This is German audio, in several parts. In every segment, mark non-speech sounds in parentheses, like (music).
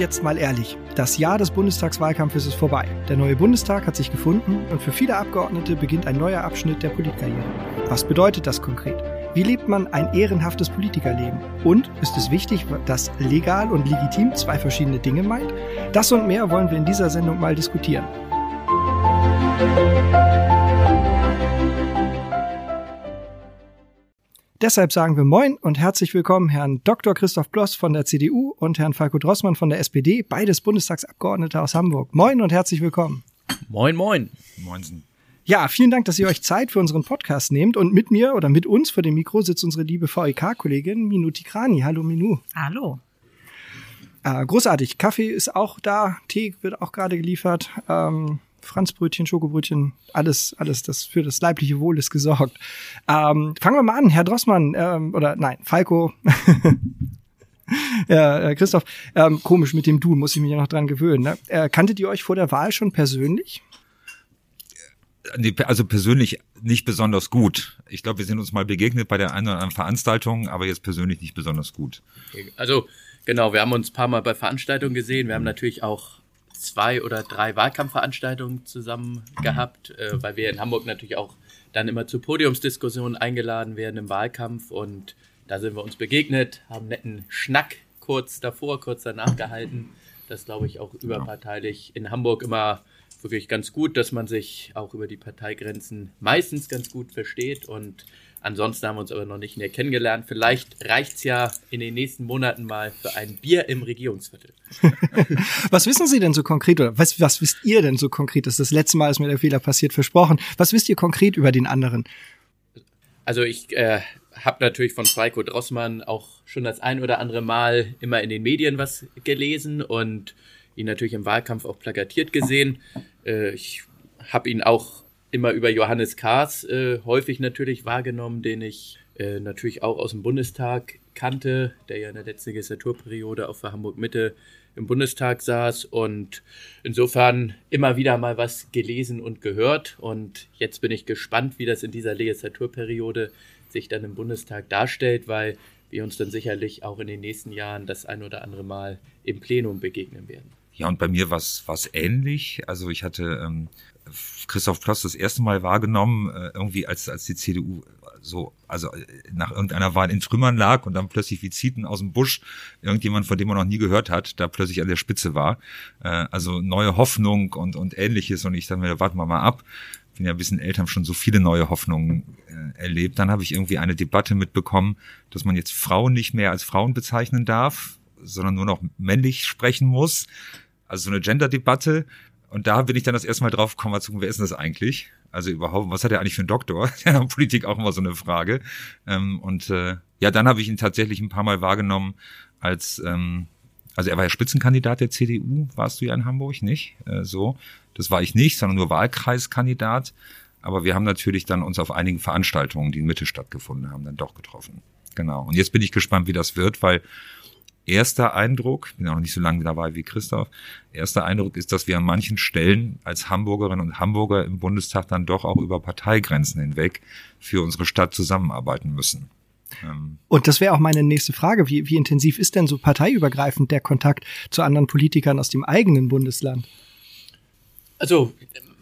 jetzt mal ehrlich, das Jahr des Bundestagswahlkampfes ist vorbei. Der neue Bundestag hat sich gefunden und für viele Abgeordnete beginnt ein neuer Abschnitt der Politkarriere. Was bedeutet das konkret? Wie lebt man ein ehrenhaftes Politikerleben? Und ist es wichtig, dass legal und legitim zwei verschiedene Dinge meint? Das und mehr wollen wir in dieser Sendung mal diskutieren. Deshalb sagen wir Moin und herzlich willkommen Herrn Dr. Christoph Bloss von der CDU und Herrn Falko Drossmann von der SPD, beides Bundestagsabgeordnete aus Hamburg. Moin und herzlich willkommen. Moin, moin. Moinsen. Ja, vielen Dank, dass ihr euch Zeit für unseren Podcast nehmt. Und mit mir oder mit uns vor dem Mikro sitzt unsere liebe VEK-Kollegin Minu Tikrani. Hallo Minu. Hallo. Äh, großartig. Kaffee ist auch da, Tee wird auch gerade geliefert. Ähm, Franzbrötchen, Schokobrötchen, alles, alles, das für das leibliche Wohl ist gesorgt. Ähm, fangen wir mal an, Herr Drossmann, ähm, oder nein, Falco. (laughs) ja, äh, Christoph, ähm, komisch mit dem Du, muss ich mich ja noch dran gewöhnen. Ne? Äh, kanntet ihr euch vor der Wahl schon persönlich? Also persönlich nicht besonders gut. Ich glaube, wir sind uns mal begegnet bei der einen oder anderen Veranstaltung, aber jetzt persönlich nicht besonders gut. Also genau, wir haben uns ein paar Mal bei Veranstaltungen gesehen. Wir haben natürlich auch zwei oder drei Wahlkampfveranstaltungen zusammen gehabt, äh, weil wir in Hamburg natürlich auch dann immer zu Podiumsdiskussionen eingeladen werden im Wahlkampf und da sind wir uns begegnet, haben netten Schnack kurz davor, kurz danach gehalten. Das glaube ich auch überparteilich in Hamburg immer wirklich ganz gut, dass man sich auch über die Parteigrenzen meistens ganz gut versteht und Ansonsten haben wir uns aber noch nicht näher kennengelernt. Vielleicht reicht's ja in den nächsten Monaten mal für ein Bier im Regierungsviertel. (laughs) was wissen Sie denn so konkret oder was, was wisst ihr denn so konkret? Das ist das letzte Mal, ist mir der Fehler passiert, versprochen. Was wisst ihr konkret über den anderen? Also ich äh, habe natürlich von Freiko Drossmann auch schon das ein oder andere Mal immer in den Medien was gelesen und ihn natürlich im Wahlkampf auch plakatiert gesehen. Äh, ich habe ihn auch immer über Johannes Kahrs äh, häufig natürlich wahrgenommen, den ich äh, natürlich auch aus dem Bundestag kannte, der ja in der letzten Legislaturperiode auch für Hamburg Mitte im Bundestag saß und insofern immer wieder mal was gelesen und gehört und jetzt bin ich gespannt, wie das in dieser Legislaturperiode sich dann im Bundestag darstellt, weil wir uns dann sicherlich auch in den nächsten Jahren das ein oder andere Mal im Plenum begegnen werden. Ja, und bei mir war es ähnlich. Also ich hatte ähm, Christoph Ploss das erste Mal wahrgenommen, äh, irgendwie als, als die CDU so, also äh, nach irgendeiner Wahl in Trümmern lag und dann plötzlich wie Zieten aus dem Busch irgendjemand, von dem man noch nie gehört hat, da plötzlich an der Spitze war. Äh, also neue Hoffnung und, und ähnliches und ich dachte mir, warten wir mal ab. Bin ja ein bisschen älter, haben schon so viele neue Hoffnungen äh, erlebt. Dann habe ich irgendwie eine Debatte mitbekommen, dass man jetzt Frauen nicht mehr als Frauen bezeichnen darf, sondern nur noch männlich sprechen muss. Also so eine Gender-Debatte und da bin ich dann das erste Mal drauf gekommen, wer ist denn das eigentlich? Also überhaupt, was hat er eigentlich für einen Doktor? (laughs) Ja, Politik auch immer so eine Frage. Ähm, und äh, ja, dann habe ich ihn tatsächlich ein paar Mal wahrgenommen als, ähm, also er war ja Spitzenkandidat der CDU, warst du ja in Hamburg, nicht? Äh, so, das war ich nicht, sondern nur Wahlkreiskandidat. Aber wir haben natürlich dann uns auf einigen Veranstaltungen, die in Mitte stattgefunden haben, dann doch getroffen. Genau. Und jetzt bin ich gespannt, wie das wird, weil erster Eindruck, bin auch noch nicht so lange dabei wie Christoph, erster Eindruck ist, dass wir an manchen Stellen als Hamburgerinnen und Hamburger im Bundestag dann doch auch über Parteigrenzen hinweg für unsere Stadt zusammenarbeiten müssen. Ähm, und das wäre auch meine nächste Frage. Wie, wie intensiv ist denn so parteiübergreifend der Kontakt zu anderen Politikern aus dem eigenen Bundesland? Also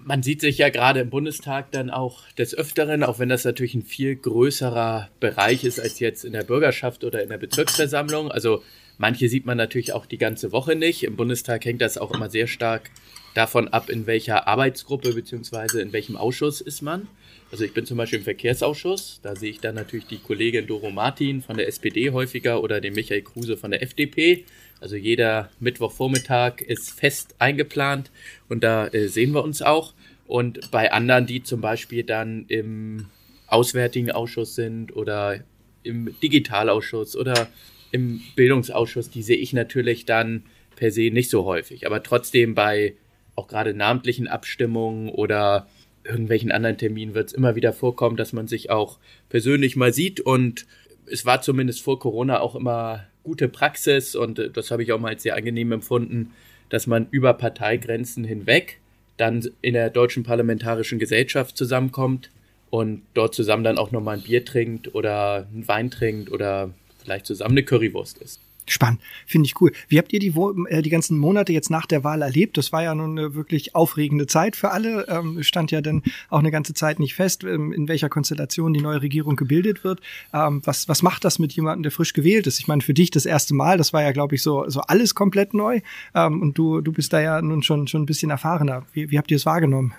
man sieht sich ja gerade im Bundestag dann auch des Öfteren, auch wenn das natürlich ein viel größerer Bereich ist als jetzt in der Bürgerschaft oder in der Bezirksversammlung. Also Manche sieht man natürlich auch die ganze Woche nicht. Im Bundestag hängt das auch immer sehr stark davon ab, in welcher Arbeitsgruppe bzw. in welchem Ausschuss ist man. Also ich bin zum Beispiel im Verkehrsausschuss, da sehe ich dann natürlich die Kollegin Doro Martin von der SPD häufiger oder den Michael Kruse von der FDP. Also jeder Mittwochvormittag ist fest eingeplant und da äh, sehen wir uns auch. Und bei anderen, die zum Beispiel dann im Auswärtigen Ausschuss sind oder im Digitalausschuss oder im Bildungsausschuss, die sehe ich natürlich dann per se nicht so häufig. Aber trotzdem bei auch gerade namentlichen Abstimmungen oder irgendwelchen anderen Terminen wird es immer wieder vorkommen, dass man sich auch persönlich mal sieht. Und es war zumindest vor Corona auch immer gute Praxis und äh, das habe ich auch mal als sehr angenehm empfunden, dass man über Parteigrenzen hinweg dann in der Deutschen Parlamentarischen Gesellschaft zusammenkommt und dort zusammen dann auch nochmal ein Bier trinkt oder einen Wein trinkt oder vielleicht zusammen eine Currywurst ist. Spannend, finde ich cool. Wie habt ihr die, äh, die ganzen Monate jetzt nach der Wahl erlebt? Das war ja nun eine wirklich aufregende Zeit für alle. Ähm, stand ja dann auch eine ganze Zeit nicht fest, ähm, in welcher Konstellation die neue Regierung gebildet wird. Ähm, was, was macht das mit jemandem, der frisch gewählt ist? Ich meine, für dich das erste Mal, das war ja, glaube ich, so, so alles komplett neu. Ähm, und du, du bist da ja nun schon, schon ein bisschen erfahrener. Wie, wie habt ihr es wahrgenommen?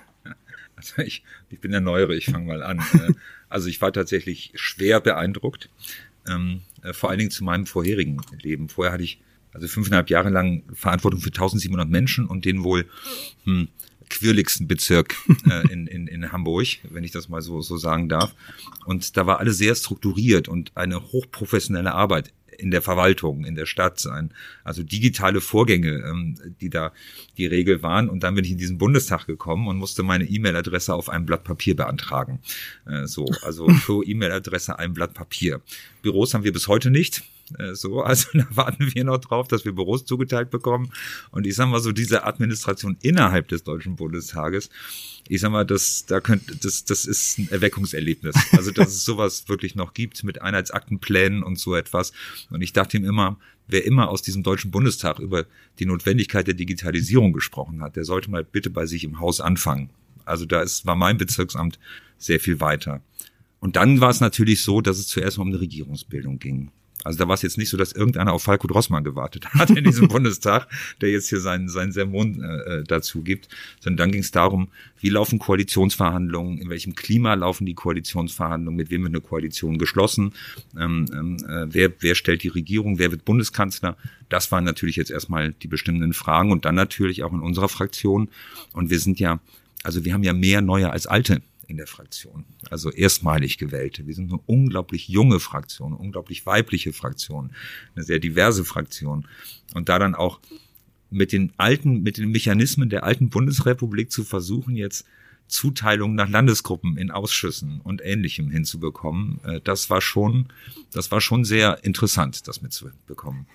Also ich, ich bin der Neuere, ich fange mal an. Äh, also ich war tatsächlich schwer beeindruckt. Ähm, äh, vor allen Dingen zu meinem vorherigen Leben. Vorher hatte ich also fünfeinhalb Jahre lang Verantwortung für 1700 Menschen und den wohl hm, quirligsten Bezirk äh, (laughs) in, in, in Hamburg, wenn ich das mal so, so sagen darf. Und da war alles sehr strukturiert und eine hochprofessionelle Arbeit in der Verwaltung, in der Stadt sein. Also digitale Vorgänge, ähm, die da die Regel waren. Und dann bin ich in diesen Bundestag gekommen und musste meine E-Mail-Adresse auf einem Blatt Papier beantragen. Äh, so, also (laughs) für E-Mail-Adresse ein Blatt Papier. Büros haben wir bis heute nicht. Äh, so, (laughs) also da warten wir noch drauf, dass wir Büros zugeteilt bekommen. Und ich sag mal so, diese Administration innerhalb des Deutschen Bundestages, ich sag mal, das, da könnte, das, das ist ein Erweckungserlebnis. (laughs) Also, dass es sowas wirklich noch gibt mit Einheitsaktenplänen und so etwas. Und ich dachte ihm immer, wer immer aus diesem Deutschen Bundestag über die Notwendigkeit der Digitalisierung gesprochen hat, der sollte mal bitte bei sich im Haus anfangen. Also da ist, war mein Bezirksamt sehr viel weiter. Und dann war es natürlich so, dass es zuerst mal um eine Regierungsbildung ging. Also da war es jetzt nicht so, dass irgendeiner auf Falco Drossmann gewartet hat in diesem (laughs) Bundestag, der jetzt hier seinen, seinen Sermon äh, äh dazu gibt, sondern dann ging es darum, wie laufen Koalitionsverhandlungen, in welchem Klima laufen die Koalitionsverhandlungen, mit wem wird eine Koalition geschlossen, ähm, ähm, äh, wer, wer stellt die Regierung, wer wird Bundeskanzler. Das waren natürlich jetzt erstmal die bestimmenden Fragen und dann natürlich auch in unserer Fraktion. Und wir sind ja, also wir haben ja mehr Neue als Alte in der Fraktion. Also erstmalig gewählte. Wir sind eine unglaublich junge Fraktion, eine unglaublich weibliche Fraktion, eine sehr diverse Fraktion. Und da dann auch mit den alten, mit den Mechanismen der alten Bundesrepublik zu versuchen, jetzt Zuteilung nach Landesgruppen in Ausschüssen und Ähnlichem hinzubekommen, äh, das war schon, das war schon sehr interessant, das mitzubekommen.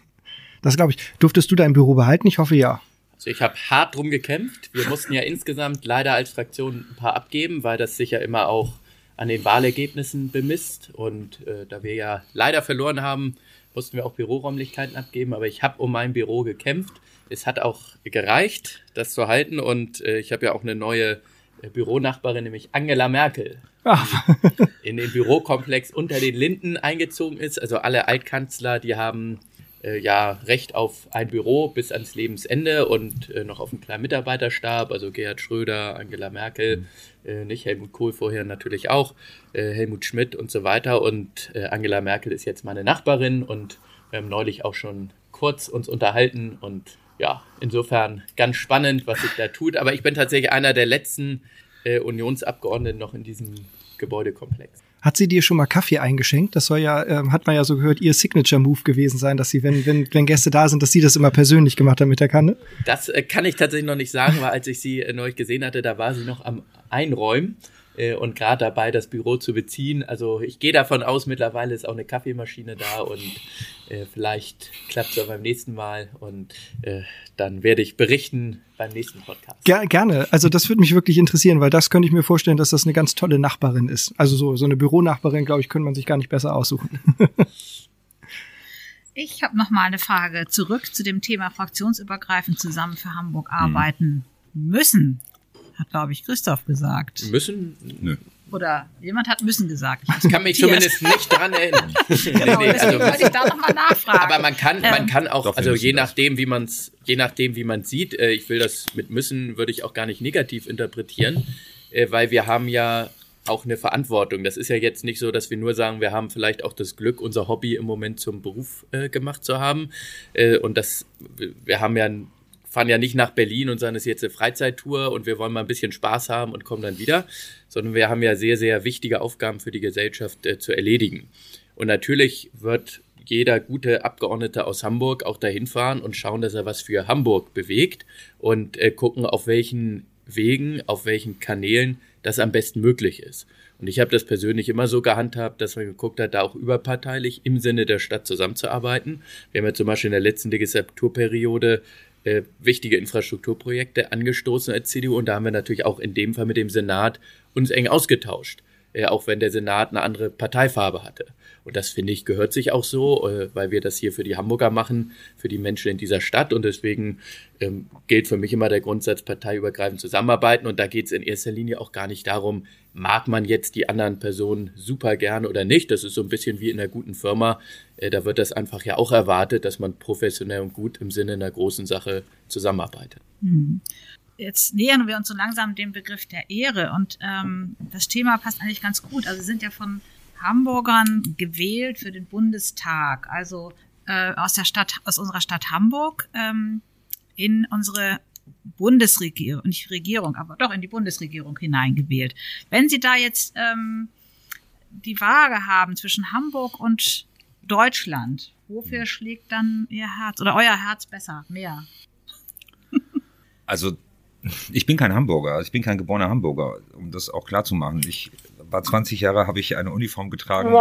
Das glaube ich. Durftest du dein Büro behalten? Ich hoffe ja. Also ich habe hart drum gekämpft. Wir (laughs) mussten ja insgesamt leider als Fraktion ein paar abgeben, weil das sich ja immer auch an den Wahlergebnissen bemisst. Und äh, da wir ja leider verloren haben, mussten wir auch Büroräumlichkeiten abgeben. Aber ich habe um mein Büro gekämpft. Es hat auch gereicht, das zu halten. Und äh, ich habe ja auch eine neue äh, Büronachbarin, nämlich Angela Merkel, die in den Bürokomplex unter den Linden eingezogen ist. Also alle Altkanzler, die haben äh, ja Recht auf ein Büro bis ans Lebensende und äh, noch auf einen kleinen Mitarbeiterstab, also Gerhard Schröder, Angela Merkel, mhm. äh, nicht Helmut Kohl vorher natürlich auch, äh, Helmut Schmidt und so weiter. Und äh, Angela Merkel ist jetzt meine Nachbarin und wir haben neulich auch schon kurz uns unterhalten und ja, insofern ganz spannend, was sich da tut. Aber ich bin tatsächlich einer der letzten äh, Unionsabgeordneten noch in diesem Gebäudekomplex. Hat sie dir schon mal Kaffee eingeschenkt? Das soll ja, ähm, hat man ja so gehört, ihr Signature-Move gewesen sein, dass sie, wenn, wenn, wenn Gäste da sind, dass sie das immer persönlich gemacht hat mit der Kanne. Das äh, kann ich tatsächlich noch nicht sagen, weil als ich sie äh, neulich gesehen hatte, da war sie noch am Einräumen äh, und gerade dabei, das Büro zu beziehen. Also ich gehe davon aus, mittlerweile ist auch eine Kaffeemaschine da und äh, vielleicht klappt es beim nächsten Mal und äh, dann werde ich berichten beim nächsten Podcast. Ger gerne. Also das würde mich wirklich interessieren, weil das könnte ich mir vorstellen, dass das eine ganz tolle Nachbarin ist. Also so, so eine Büronachbarin, glaube ich, könnte man sich gar nicht besser aussuchen. (laughs) Ich habe noch mal eine Frage zurück zu dem Thema fraktionsübergreifend zusammen für Hamburg arbeiten hm. müssen hat, glaube ich, Christoph gesagt. Müssen? Nö. Oder jemand hat müssen gesagt. Ich, kann mich zumindest nicht dran erinnern. (laughs) genau, nee, nee, also, wollte ich da nochmal nachfragen. Aber man kann, man ähm, kann auch, also je nachdem, wie man es, je nachdem, wie man sieht, äh, ich will das mit müssen, würde ich auch gar nicht negativ interpretieren, äh, weil wir haben ja auch eine Verantwortung. Das ist ja jetzt nicht so, dass wir nur sagen, wir haben vielleicht auch das Glück, unser Hobby im Moment zum Beruf äh, gemacht zu haben. Äh, und das, wir haben ja ein fahren ja nicht nach Berlin und sagen, es ist jetzt eine Freizeittour und wir wollen mal ein bisschen Spaß haben und kommen dann wieder, sondern wir haben ja sehr, sehr wichtige Aufgaben für die Gesellschaft äh, zu erledigen. Und natürlich wird jeder gute Abgeordnete aus Hamburg auch dahin fahren und schauen, dass er was für Hamburg bewegt und äh, gucken, auf welchen Wegen, auf welchen Kanälen das am besten möglich ist. Und ich habe das persönlich immer so gehandhabt, dass man geguckt hat, da auch überparteilich im Sinne der Stadt zusammenzuarbeiten. Wir haben ja zum Beispiel in der letzten Legislaturperiode äh, wichtige Infrastrukturprojekte angestoßen als CDU und da haben wir natürlich auch in dem Fall mit dem Senat uns eng ausgetauscht. Äh, auch wenn der Senat eine andere Parteifarbe hatte. Und das finde ich gehört sich auch so, äh, weil wir das hier für die Hamburger machen, für die Menschen in dieser Stadt. Und deswegen ähm, gilt für mich immer der Grundsatz parteiübergreifend zusammenarbeiten. Und da geht es in erster Linie auch gar nicht darum, mag man jetzt die anderen Personen super gerne oder nicht. Das ist so ein bisschen wie in einer guten Firma. Äh, da wird das einfach ja auch erwartet, dass man professionell und gut im Sinne einer großen Sache zusammenarbeitet. Hm jetzt nähern wir uns so langsam dem Begriff der Ehre und ähm, das Thema passt eigentlich ganz gut. Also Sie sind ja von Hamburgern gewählt für den Bundestag, also äh, aus der Stadt, aus unserer Stadt Hamburg ähm, in unsere Bundesregierung, nicht Regierung, aber doch in die Bundesregierung hineingewählt. Wenn Sie da jetzt ähm, die Waage haben zwischen Hamburg und Deutschland, wofür schlägt dann Ihr Herz oder euer Herz besser, mehr? Also ich bin kein Hamburger, ich bin kein geborener Hamburger, um das auch klar zu machen. Ich war 20 Jahre, habe ich eine Uniform getragen.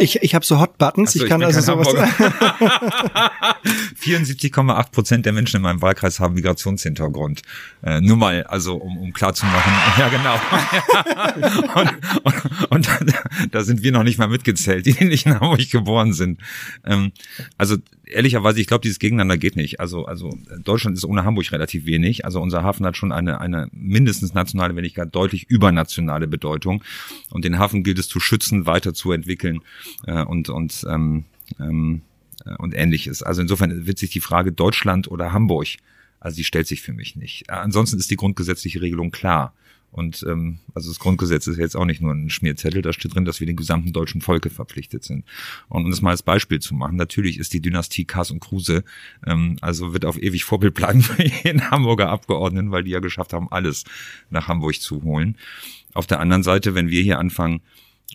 ich ich habe so Hot Buttons, so, ich kann ich also sowas. (laughs) (laughs) 74,8 Prozent der Menschen in meinem Wahlkreis haben Migrationshintergrund. Äh, nur mal, also um, um klar zu machen. (laughs) Ja, genau. (laughs) und, und, und da, da, sind wir noch nicht mal mitgezählt, die nicht in Hamburg geboren sind. Ähm, also ehrlicherweise, ich glaube, dieses Gegeneinander geht nicht. Also, also Deutschland ist ohne Hamburg relativ wenig. Also unser Hafen hat schon eine, eine mindestens nationale, wenn nicht gar deutlich übernationale Bedeutung. Und den Hafen gilt es zu schützen, weiterzuentwickeln äh, und, und, ähm, ähm, äh, und ähnliches. Also insofern wird sich die Frage Deutschland oder Hamburg, also die stellt sich für mich nicht. Ansonsten ist die grundgesetzliche Regelung klar. Und ähm, also das Grundgesetz ist jetzt auch nicht nur ein Schmierzettel, da steht drin, dass wir den gesamten deutschen Volke verpflichtet sind. Und um das mal als Beispiel zu machen, natürlich ist die Dynastie Kass und Kruse, ähm, also wird auf ewig Vorbild bleiben für jeden Hamburger Abgeordneten, weil die ja geschafft haben, alles nach Hamburg zu holen. Auf der anderen Seite, wenn wir hier anfangen,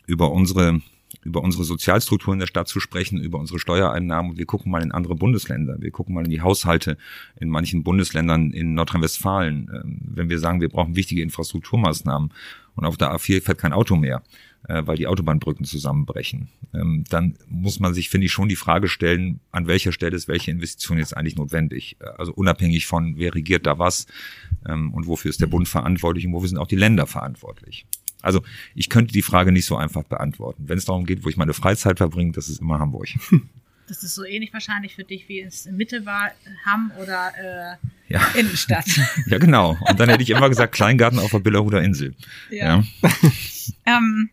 über unsere über unsere Sozialstrukturen der Stadt zu sprechen, über unsere Steuereinnahmen. Wir gucken mal in andere Bundesländer. Wir gucken mal in die Haushalte in manchen Bundesländern in Nordrhein-Westfalen. Ähm, wenn wir sagen, wir brauchen wichtige Infrastrukturmaßnahmen und auf der A4 fährt kein Auto mehr, äh, weil die Autobahnbrücken zusammenbrechen, ähm, dann muss man sich, finde ich, schon die Frage stellen, an welcher Stelle ist welche Investition jetzt eigentlich notwendig? Äh, also unabhängig von, wer regiert da was ähm, und wofür ist der Bund verantwortlich und wofür sind auch die Länder verantwortlich. Also ich könnte die Frage nicht so einfach beantworten. Wenn es darum geht, wo ich meine Freizeit verbringe, das ist immer Hamburg. (laughs) Das ist so ähnlich wahrscheinlich für dich, wie es in Mitte war, Hamm oder äh, ja. Innenstadt. (laughs) ja, genau. Und dann hätte ich immer gesagt, Kleingarten auf der Billerhuder Insel. Ja. Ja. (laughs) ähm,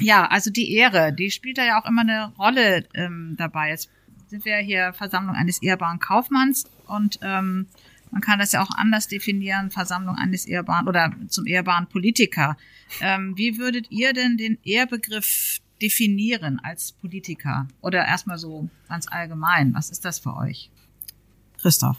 ja, also die Ehre, die spielt da ja auch immer eine Rolle ähm, dabei. Jetzt sind wir hier Versammlung eines ehrbaren Kaufmanns und ähm, man kann das ja auch anders definieren, Versammlung eines ehrbaren oder zum ehrbaren Politiker. Ähm, wie würdet ihr denn den Ehrbegriff definieren als Politiker? Oder erstmal so ganz allgemein, was ist das für euch? Christoph.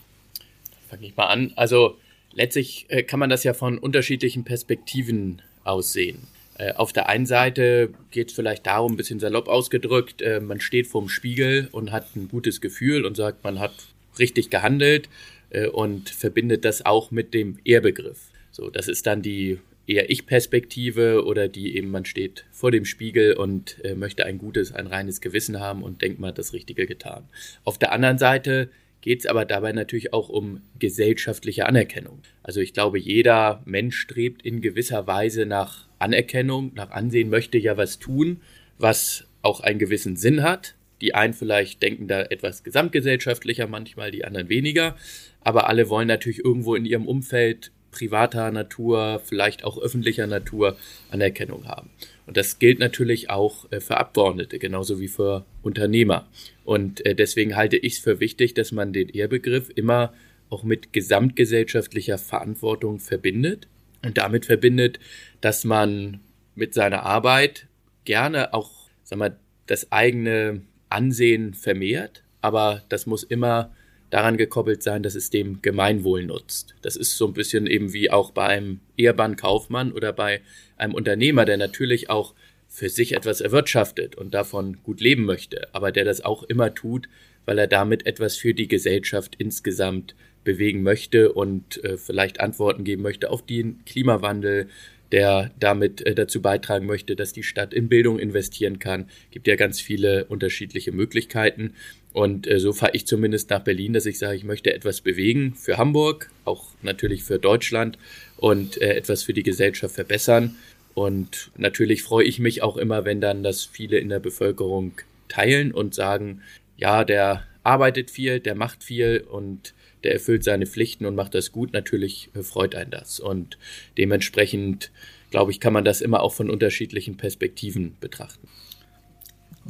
Fange ich mal an. Also letztlich äh, kann man das ja von unterschiedlichen Perspektiven aussehen. Äh, auf der einen Seite geht es vielleicht darum, ein bisschen salopp ausgedrückt, äh, man steht vorm Spiegel und hat ein gutes Gefühl und sagt, man hat richtig gehandelt äh, und verbindet das auch mit dem Ehrbegriff. So, das ist dann die eher Ich-Perspektive oder die eben, man steht vor dem Spiegel und äh, möchte ein gutes, ein reines Gewissen haben und denkt, man hat das Richtige getan. Auf der anderen Seite geht es aber dabei natürlich auch um gesellschaftliche Anerkennung. Also ich glaube, jeder Mensch strebt in gewisser Weise nach Anerkennung, nach Ansehen, möchte ja was tun, was auch einen gewissen Sinn hat. Die einen vielleicht denken da etwas gesamtgesellschaftlicher, manchmal die anderen weniger aber alle wollen natürlich irgendwo in ihrem Umfeld privater Natur, vielleicht auch öffentlicher Natur Anerkennung haben. Und das gilt natürlich auch äh, für Abgeordnete, genauso wie für Unternehmer. Und äh, deswegen halte ich es für wichtig, dass man den Ehrbegriff immer auch mit gesamtgesellschaftlicher Verantwortung verbindet und damit verbindet, dass man mit seiner Arbeit gerne auch, sag mal, das eigene Ansehen vermehrt, aber das muss immer daran gekoppelt sein, dass es dem Gemeinwohl nutzt. Das ist so ein bisschen eben wie auch bei einem ehrbaren Kaufmann oder bei einem Unternehmer, der natürlich auch für sich etwas erwirtschaftet und davon gut leben möchte, aber der das auch immer tut, weil er damit etwas für die Gesellschaft insgesamt bewegen möchte und äh, vielleicht Antworten geben möchte auf den Klimawandel, der damit äh, dazu beitragen möchte, dass die Stadt in Bildung investieren kann. Gibt ja ganz viele unterschiedliche Möglichkeiten. Und äh, so fahre ich zumindest nach Berlin, dass ich sage, ich möchte etwas bewegen für Hamburg, auch natürlich für Deutschland und äh, etwas für die Gesellschaft verbessern. Und natürlich freue ich mich auch immer, wenn dann das viele in der Bevölkerung teilen und sagen, ja, der arbeitet viel, der macht viel und der erfüllt seine Pflichten und macht das gut. Natürlich äh, freut einen das. Und dementsprechend, glaube ich, kann man das immer auch von unterschiedlichen Perspektiven betrachten.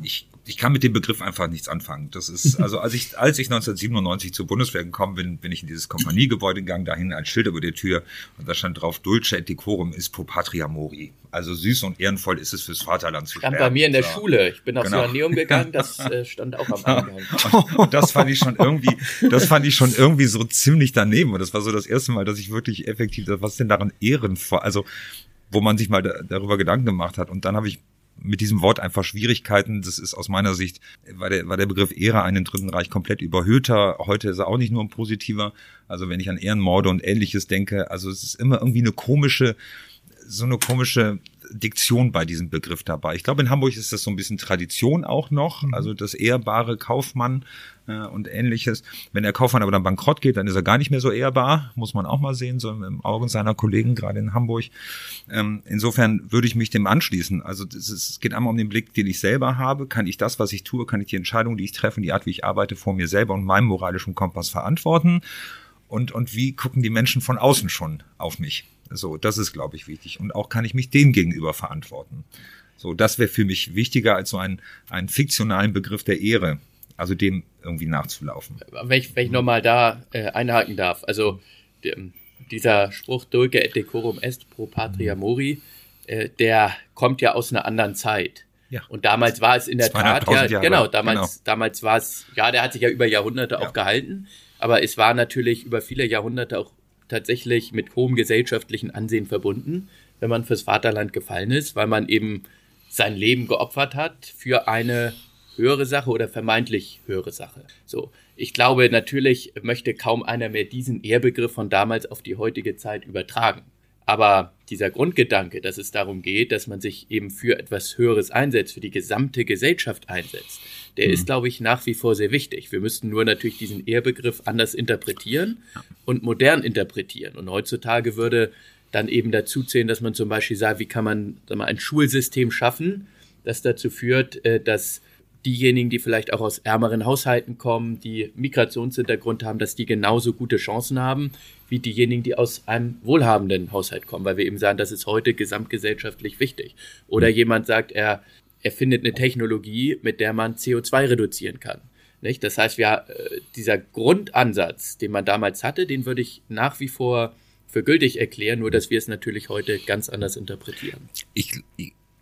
Ich ich kann mit dem Begriff einfach nichts anfangen. Das ist, (laughs) also als ich, als ich 1997 zur Bundeswehr gekommen bin, bin ich in dieses Kompaniegebäude gegangen, dahin ein Schild über der Tür und da stand drauf, Dulce et decorum ist pro patria mori. Also süß und ehrenvoll ist es fürs Vaterland zu stand sterben. bei mir in der so. Schule. Ich bin aufs genau. Joanneum gegangen, das (laughs) äh, stand auch am Eingang. Und das fand ich schon irgendwie, das fand ich schon irgendwie so ziemlich daneben. Und das war so das erste Mal, dass ich wirklich effektiv, was denn daran ehrenvoll, also wo man sich mal da, darüber Gedanken gemacht hat. Und dann habe ich mit diesem Wort einfach Schwierigkeiten. Das ist aus meiner Sicht, war der, war der Begriff Ehre einen Dritten Reich komplett überhöhter. Heute ist er auch nicht nur ein positiver. Also wenn ich an Ehrenmorde und ähnliches denke, also es ist immer irgendwie eine komische, so eine komische Diktion bei diesem Begriff dabei. Ich glaube, in Hamburg ist das so ein bisschen Tradition auch noch, mhm. also das ehrbare Kaufmann äh, und ähnliches. Wenn der Kaufmann aber dann bankrott geht, dann ist er gar nicht mehr so ehrbar, muss man auch mal sehen, so im Augen seiner Kollegen, gerade in Hamburg. Ähm, insofern würde ich mich dem anschließen. Also ist, es geht einmal um den Blick, den ich selber habe. Kann ich das, was ich tue, kann ich die Entscheidung, die ich treffe, die Art, wie ich arbeite, vor mir selber und meinem moralischen Kompass verantworten? Und, und wie gucken die Menschen von außen schon auf mich? So, das ist, glaube ich, wichtig. Und auch kann ich mich dem gegenüber verantworten. So, das wäre für mich wichtiger als so ein, einen fiktionalen Begriff der Ehre. Also dem irgendwie nachzulaufen. Wenn ich, wenn ich nochmal da äh, einhaken darf. Also der, dieser Spruch Dulce et decorum est pro patria mori, äh, der kommt ja aus einer anderen Zeit. Ja. Und damals war es in der Tat ja, Jahre. genau, damals, genau. damals war es, ja, der hat sich ja über Jahrhunderte ja. auch gehalten, aber es war natürlich über viele Jahrhunderte auch tatsächlich mit hohem gesellschaftlichen Ansehen verbunden, wenn man fürs Vaterland gefallen ist, weil man eben sein Leben geopfert hat für eine höhere Sache oder vermeintlich höhere Sache. So, ich glaube, natürlich möchte kaum einer mehr diesen Ehrbegriff von damals auf die heutige Zeit übertragen. Aber dieser Grundgedanke, dass es darum geht, dass man sich eben für etwas Höheres einsetzt, für die gesamte Gesellschaft einsetzt, der mhm. ist, glaube ich, nach wie vor sehr wichtig. Wir müssten nur natürlich diesen Ehrbegriff anders interpretieren und modern interpretieren. Und heutzutage würde dann eben dazu zählen, dass man zum Beispiel sagt, wie kann man mal, ein Schulsystem schaffen, das dazu führt, äh, dass diejenigen, die vielleicht auch aus ärmeren Haushalten kommen, die Migrationshintergrund haben, dass die genauso gute Chancen haben wie diejenigen, die aus einem wohlhabenden Haushalt kommen, weil wir eben sagen, das ist heute gesamtgesellschaftlich wichtig. Oder mhm. jemand sagt, er erfindet eine Technologie, mit der man CO2 reduzieren kann. Nicht? Das heißt, ja, äh, dieser Grundansatz, den man damals hatte, den würde ich nach wie vor für gültig erklären, nur dass wir es natürlich heute ganz anders interpretieren. Ich,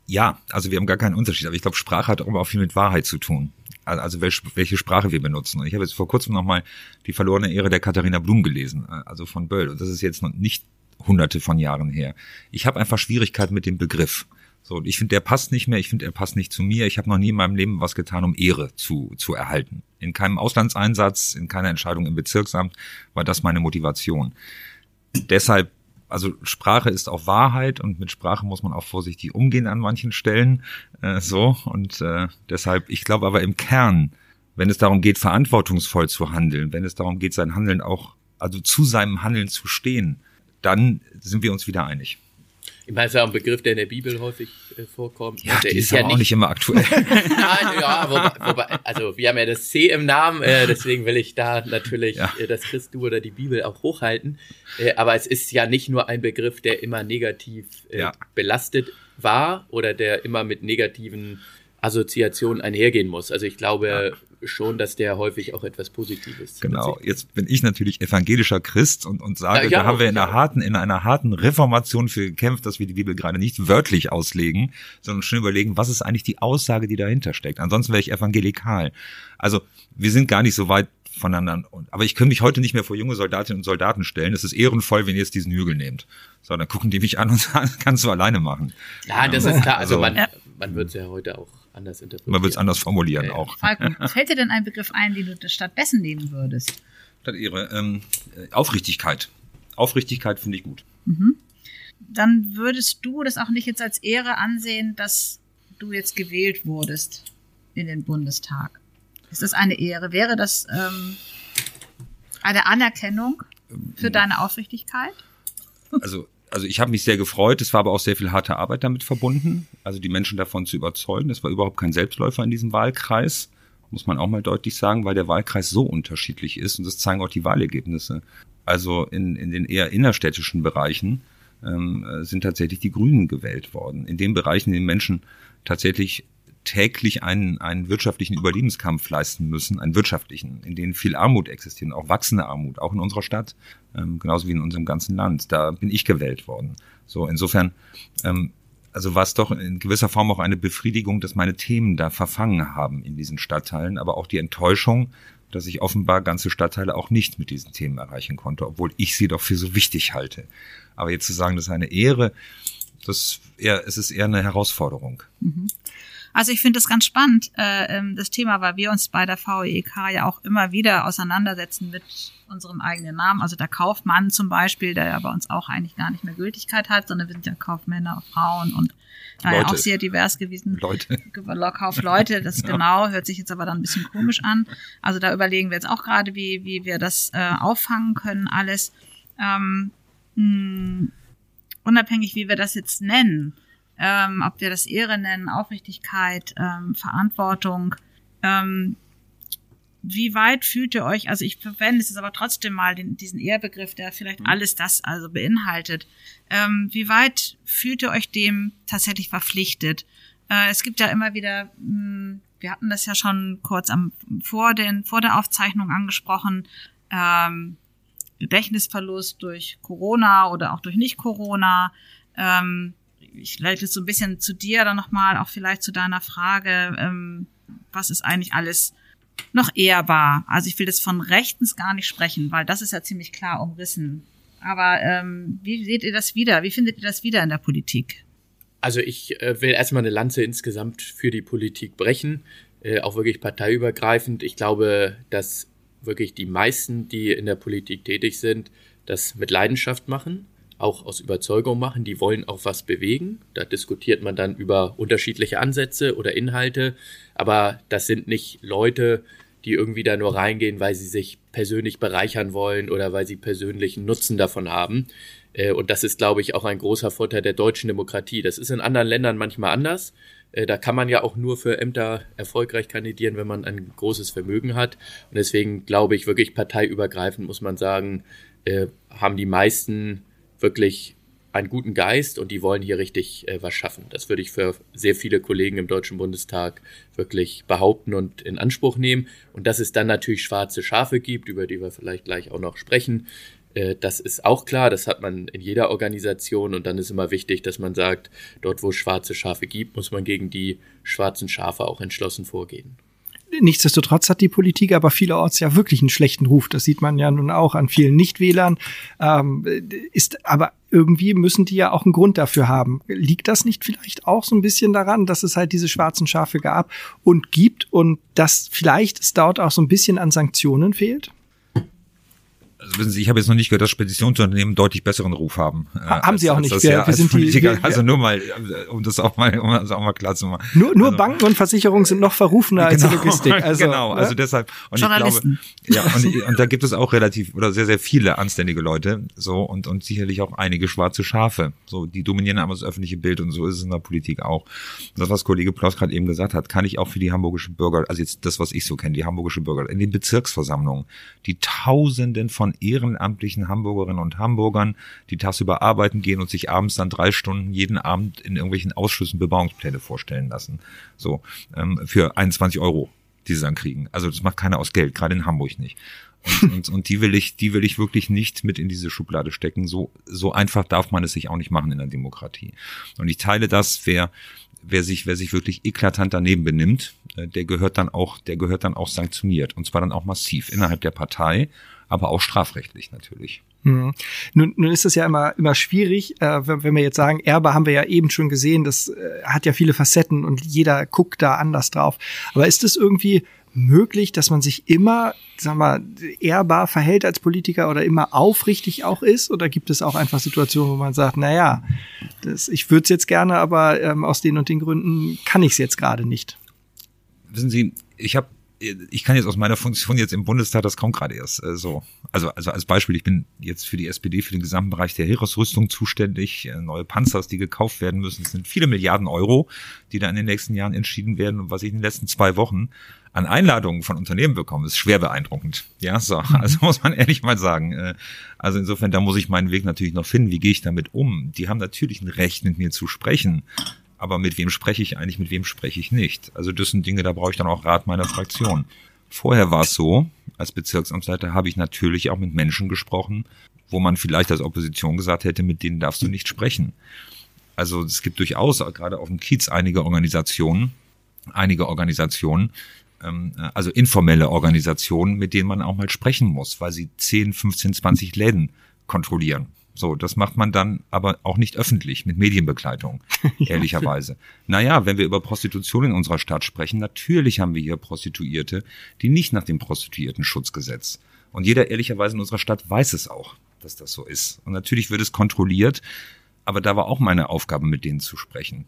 ja, also wir haben gar keinen Unterschied, aber ich glaube, Sprache hat auch immer viel mit Wahrheit zu tun. Also welche, Sprache wir benutzen. Und ich habe jetzt vor kurzem nochmal die verlorene Ehre der Katharina Blum gelesen, äh, also von Böll. Und das ist jetzt noch nicht hunderte von Jahren her. Ich habe einfach Schwierigkeiten mit dem Begriff. So, ich finde, der passt nicht mehr, ich finde, er passt nicht zu mir. Ich habe noch nie in meinem Leben was getan, um Ehre zu, zu erhalten. In keinem Auslandseinsatz, in keiner Entscheidung im Bezirksamt war das meine Motivation. Deshalb also Sprache ist auch Wahrheit und mit Sprache muss man auch vorsichtig umgehen an manchen Stellen. Äh, so und äh, deshalb, ich glaube aber im Kern, wenn es darum geht, verantwortungsvoll zu handeln, wenn es darum geht, sein Handeln auch, also zu seinem Handeln zu stehen, dann sind wir uns wieder einig. Ich meine, es ist ja ein Begriff, der in der Bibel häufig äh, vorkommt. Ja, der ist, ja nicht, auch nicht immer aktuell. (laughs) Nein, ja, wobei, wobei, also wir haben ja das C im Namen, äh, deswegen will ich da natürlich ja. äh, das Christu oder die Bibel auch hochhalten. Äh, aber es ist ja nicht nur ein Begriff, der immer negativ äh, ja. belastet war oder der immer mit negativen Assoziationen einhergehen muss. Also ich glaube, schon, dass der häufig auch etwas Positives. Genau. Jetzt bin ich natürlich evangelischer Christ und, und sage, ja, ja, da haben wir in einer harten, in einer harten Reformation für gekämpft, dass wir die Bibel gerade nicht wörtlich auslegen, sondern schon überlegen, was ist eigentlich die Aussage, die dahinter steckt. Ansonsten wäre ich evangelikal. Also wir sind gar nicht so weit voneinander. Aber ich könnte mich heute nicht mehr vor junge Soldatinnen und Soldaten stellen. Es ist ehrenvoll, wenn ihr jetzt diesen Hügel nehmt. So, dann gucken die mich an und (laughs) sagen, kannst du alleine machen. Ja, das ist klar. Also, also man, man wird es ja heute auch anders interpretieren. Man wird es anders formulieren ja, auch. Falken, (laughs) fällt dir denn ein Begriff ein, den du stattdessen nehmen würdest? Statt ihre ähm, Aufrichtigkeit. Aufrichtigkeit finde ich gut. Mhm. dann würdest du das auch nicht jetzt als Ehre ansehen, dass du jetzt gewählt wurdest in den Bundestag. Ist das eine Ehre? Wäre das ähm, eine Anerkennung für deine Aufrichtigkeit? Also also ich habe mich sehr gefreut. Es war aber auch sehr viel harte Arbeit damit verbunden. Also die Menschen davon zu überzeugen. Es war überhaupt kein Selbstläufer in diesem Wahlkreis, muss man auch mal deutlich sagen, weil der Wahlkreis so unterschiedlich ist und das zeigen auch die Wahlergebnisse. Also in, in den eher innerstädtischen Bereichen ähm, sind tatsächlich die Grünen gewählt worden. In den Bereichen, in denen Menschen tatsächlich täglich einen, einen wirtschaftlichen Überlebenskampf leisten müssen, einen wirtschaftlichen, in denen viel Armut existiert, auch wachsende Armut, auch in unserer Stadt, ähm, genauso wie in unserem ganzen Land. Da bin ich gewählt worden. So, insofern, ähm, also war es doch in gewisser Form auch eine Befriedigung, dass meine Themen da verfangen haben in diesen Stadtteilen, aber auch die Enttäuschung, dass ich offenbar ganze Stadtteile auch nicht mit diesen Themen erreichen konnte, obwohl ich sie doch für so wichtig halte. Aber jetzt zu sagen, das ist eine Ehre, das eher, es ist eher eine Herausforderung. Mhm. Also ich finde das ganz spannend, äh, ähm, das Thema, weil wir uns bei der VEK ja auch immer wieder auseinandersetzen mit unserem eigenen Namen. Also der Kaufmann zum Beispiel, der ja bei uns auch eigentlich gar nicht mehr Gültigkeit hat, sondern wir sind ja Kaufmänner, Frauen und daher auch sehr divers gewesen. Leute. Kaufleute, das (laughs) ja. genau, hört sich jetzt aber dann ein bisschen komisch an. Also da überlegen wir jetzt auch gerade, wie, wie wir das äh, auffangen können, alles. Ähm, mh, unabhängig, wie wir das jetzt nennen ähm, ob wir das Ehre nennen, Aufrichtigkeit, ähm, Verantwortung. Ähm, wie weit fühlt ihr euch, also ich verwende es aber trotzdem mal den, diesen Ehrbegriff, der vielleicht mhm. alles das also beinhaltet. Ähm, wie weit fühlt ihr euch dem tatsächlich verpflichtet? Äh, es gibt ja immer wieder, mh, hm, wir hatten das ja schon kurz am, vor, den, vor der Aufzeichnung angesprochen, ähm, Gedächtnisverlust durch Corona oder auch durch Nicht-Corona. Ähm, ich leite so ein bisschen zu dir dann nochmal, auch vielleicht zu deiner Frage, ähm, was ist eigentlich alles noch ehrbar? Also ich will das von rechtens gar nicht sprechen, weil das ist ja ziemlich klar umrissen. Aber ähm, wie seht ihr das wieder? Wie findet ihr das wieder in der Politik? Also ich äh, will erstmal eine Lanze insgesamt für die Politik brechen, äh, auch wirklich parteiübergreifend. Ich glaube, dass wirklich die meisten, die in der Politik tätig sind, das mit Leidenschaft machen auch aus Überzeugung machen, die wollen auch was bewegen. Da diskutiert man dann über unterschiedliche Ansätze oder Inhalte, aber das sind nicht Leute, die irgendwie da nur reingehen, weil sie sich persönlich bereichern wollen oder weil sie persönlichen Nutzen davon haben. Äh, und das ist, glaube ich, auch ein großer Vorteil der deutschen Demokratie. Das ist in anderen Ländern manchmal anders. Äh, da kann man ja auch nur für Ämter erfolgreich kandidieren, wenn man ein großes Vermögen hat. Und deswegen glaube ich wirklich parteiübergreifend, muss man sagen, äh, haben die meisten wirklich einen guten Geist und die wollen hier richtig äh, was schaffen. Das würde ich für sehr viele Kollegen im Deutschen Bundestag wirklich behaupten und in Anspruch nehmen. Und dass es dann natürlich schwarze Schafe gibt, über die wir vielleicht gleich auch noch sprechen, äh, das ist auch klar. Das hat man in jeder Organisation und dann ist immer wichtig, dass man sagt, dort wo es schwarze Schafe gibt, muss man gegen die schwarzen Schafe auch entschlossen vorgehen. Nichtsdestotrotz hat die Politik aber vielerorts ja wirklich einen schlechten Ruf. Das sieht man ja nun auch an vielen Nichtwählern. Ähm, ist aber irgendwie müssen die ja auch einen Grund dafür haben. Liegt das nicht vielleicht auch so ein bisschen daran, dass es halt diese schwarzen Schafe gab und gibt und dass vielleicht es dort auch so ein bisschen an Sanktionen fehlt? Also wissen Sie, ich habe jetzt noch nicht gehört, dass Speditionsunternehmen deutlich besseren Ruf haben. Ha, haben als, sie auch nicht. Das, wir, ja, wir sind Politiker, die, also nur mal, um das auch mal, um das auch mal klar zu machen. Nur, nur also, Banken und Versicherungen sind noch verrufener als genau, Logistik. (laughs) Also, genau, also ne? deshalb. Und ich glaube, ja, und, und da gibt es auch relativ oder sehr, sehr viele anständige Leute, so und und sicherlich auch einige schwarze Schafe. So, die dominieren aber das öffentliche Bild und so ist es in der Politik auch. Das, was Kollege Ploss gerade eben gesagt hat, kann ich auch für die hamburgische Bürger, also jetzt das, was ich so kenne, die hamburgische Bürger in den Bezirksversammlungen, die Tausenden von ehrenamtlichen Hamburgerinnen und Hamburgern, die tagsüber arbeiten gehen und sich abends dann drei Stunden jeden Abend in irgendwelchen Ausschüssen Bebauungspläne vorstellen lassen. So, ähm, für 21 Euro, die sie dann kriegen. Also das macht keiner aus Geld, gerade in Hamburg nicht. Und, und, und die will ich, die will ich wirklich nicht mit in diese Schublade stecken. So, so einfach darf man es sich auch nicht machen in der Demokratie. Und ich teile das, wer, wer sich, wer sich wirklich eklatant daneben benimmt, äh, der gehört dann auch, der gehört dann auch sanktioniert. Und zwar dann auch massiv innerhalb der Partei aber auch strafrechtlich natürlich. Hm. Nun, nun ist es ja immer, immer schwierig, äh, wenn, wenn wir jetzt sagen, Erbe haben wir ja eben schon gesehen, das äh, hat ja viele Facetten und jeder guckt da anders drauf. Aber ist es irgendwie möglich, dass man sich immer, sag mal, ehrbar verhält als Politiker oder immer aufrichtig auch ist? Oder gibt es auch einfach Situationen, wo man sagt, na ja, das, ich würde es jetzt gerne, aber ähm, aus den und den Gründen kann ich es jetzt gerade nicht? Wissen Sie, ich habe ich kann jetzt aus meiner Funktion jetzt im Bundestag, das kommt gerade erst äh, so. Also, also als Beispiel, ich bin jetzt für die SPD für den gesamten Bereich der Heeresrüstung zuständig. Äh, neue Panzers, die gekauft werden müssen. Es sind viele Milliarden Euro, die da in den nächsten Jahren entschieden werden. Und was ich in den letzten zwei Wochen an Einladungen von Unternehmen bekomme, ist schwer beeindruckend. Ja, so. Mhm. (laughs) Also muss man ehrlich mal sagen. Äh, also insofern, da muss ich meinen Weg natürlich noch finden. Wie gehe ich damit um? Die haben natürlich ein Recht, mit mir zu sprechen aber mit wem spreche ich eigentlich, mit wem spreche ich nicht? Also das sind Dinge, da brauche ich dann auch Rat meiner Fraktion. Vorher war es so, als Bezirksamtsleiter habe ich natürlich auch mit Menschen gesprochen, wo man vielleicht als Opposition gesagt hätte, mit denen darfst du nicht sprechen. Also es gibt durchaus gerade auf dem Kiez einige Organisationen, einige Organisationen, ähm, also informelle Organisationen, mit denen man auch mal sprechen muss, weil sie 10, 15, 20 Läden kontrollieren. So, das macht man dann aber auch nicht öffentlich mit Medienbegleitung, (laughs) ehrlicherweise. naja, wenn wir über Prostitution in unserer Stadt sprechen, natürlich haben wir hier Prostituierte, die nicht nach dem Prostituiertenschutzgesetz. Und jeder ehrlicherweise in unserer Stadt weiß es auch, dass das so ist. Und natürlich wird es kontrolliert, aber da war auch meine Aufgabe, mit denen zu sprechen.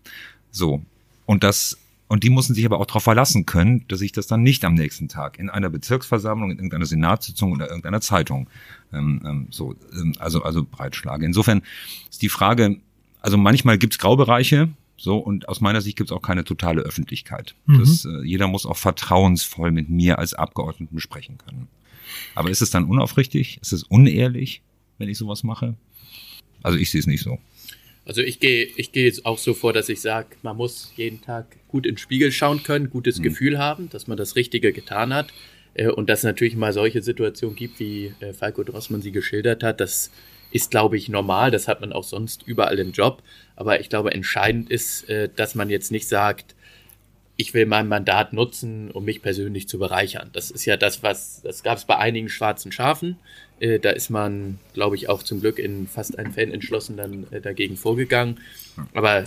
So. Und das und die mussten sich aber auch darauf verlassen können, dass ich das dann nicht am nächsten Tag in einer Bezirksversammlung, in irgendeiner Senatssitzung oder irgendeiner Zeitung ähm, ähm, so, ähm, also, also breitschlage. Insofern ist die Frage, also manchmal gibt's Graubereiche, so, und aus meiner Sicht gibt's auch keine totale Öffentlichkeit. Mhm. Das, äh, jeder muss auch vertrauensvoll mit mir als Abgeordneten sprechen können. Aber ist es dann unaufrichtig? Ist es unehrlich, wenn ich sowas mache? Also ich sehe es nicht so. Also ich gehe ich gehe jetzt auch so vor, dass ich sage, man muss jeden Tag gut in den Spiegel schauen können, gutes mhm. Gefühl haben, dass man das Richtige getan hat. Äh, und dass es natürlich mal solche Situationen gibt, wie äh, Falco Drossmann sie geschildert hat, das ist, glaube ich, normal. Das hat man auch sonst überall im Job. Aber ich glaube, entscheidend ist, äh, dass man jetzt nicht sagt, ich will mein Mandat nutzen, um mich persönlich zu bereichern. Das ist ja das, was, das gab es bei einigen schwarzen Schafen. Da ist man, glaube ich, auch zum Glück in fast allen Fällen entschlossen dann dagegen vorgegangen. Aber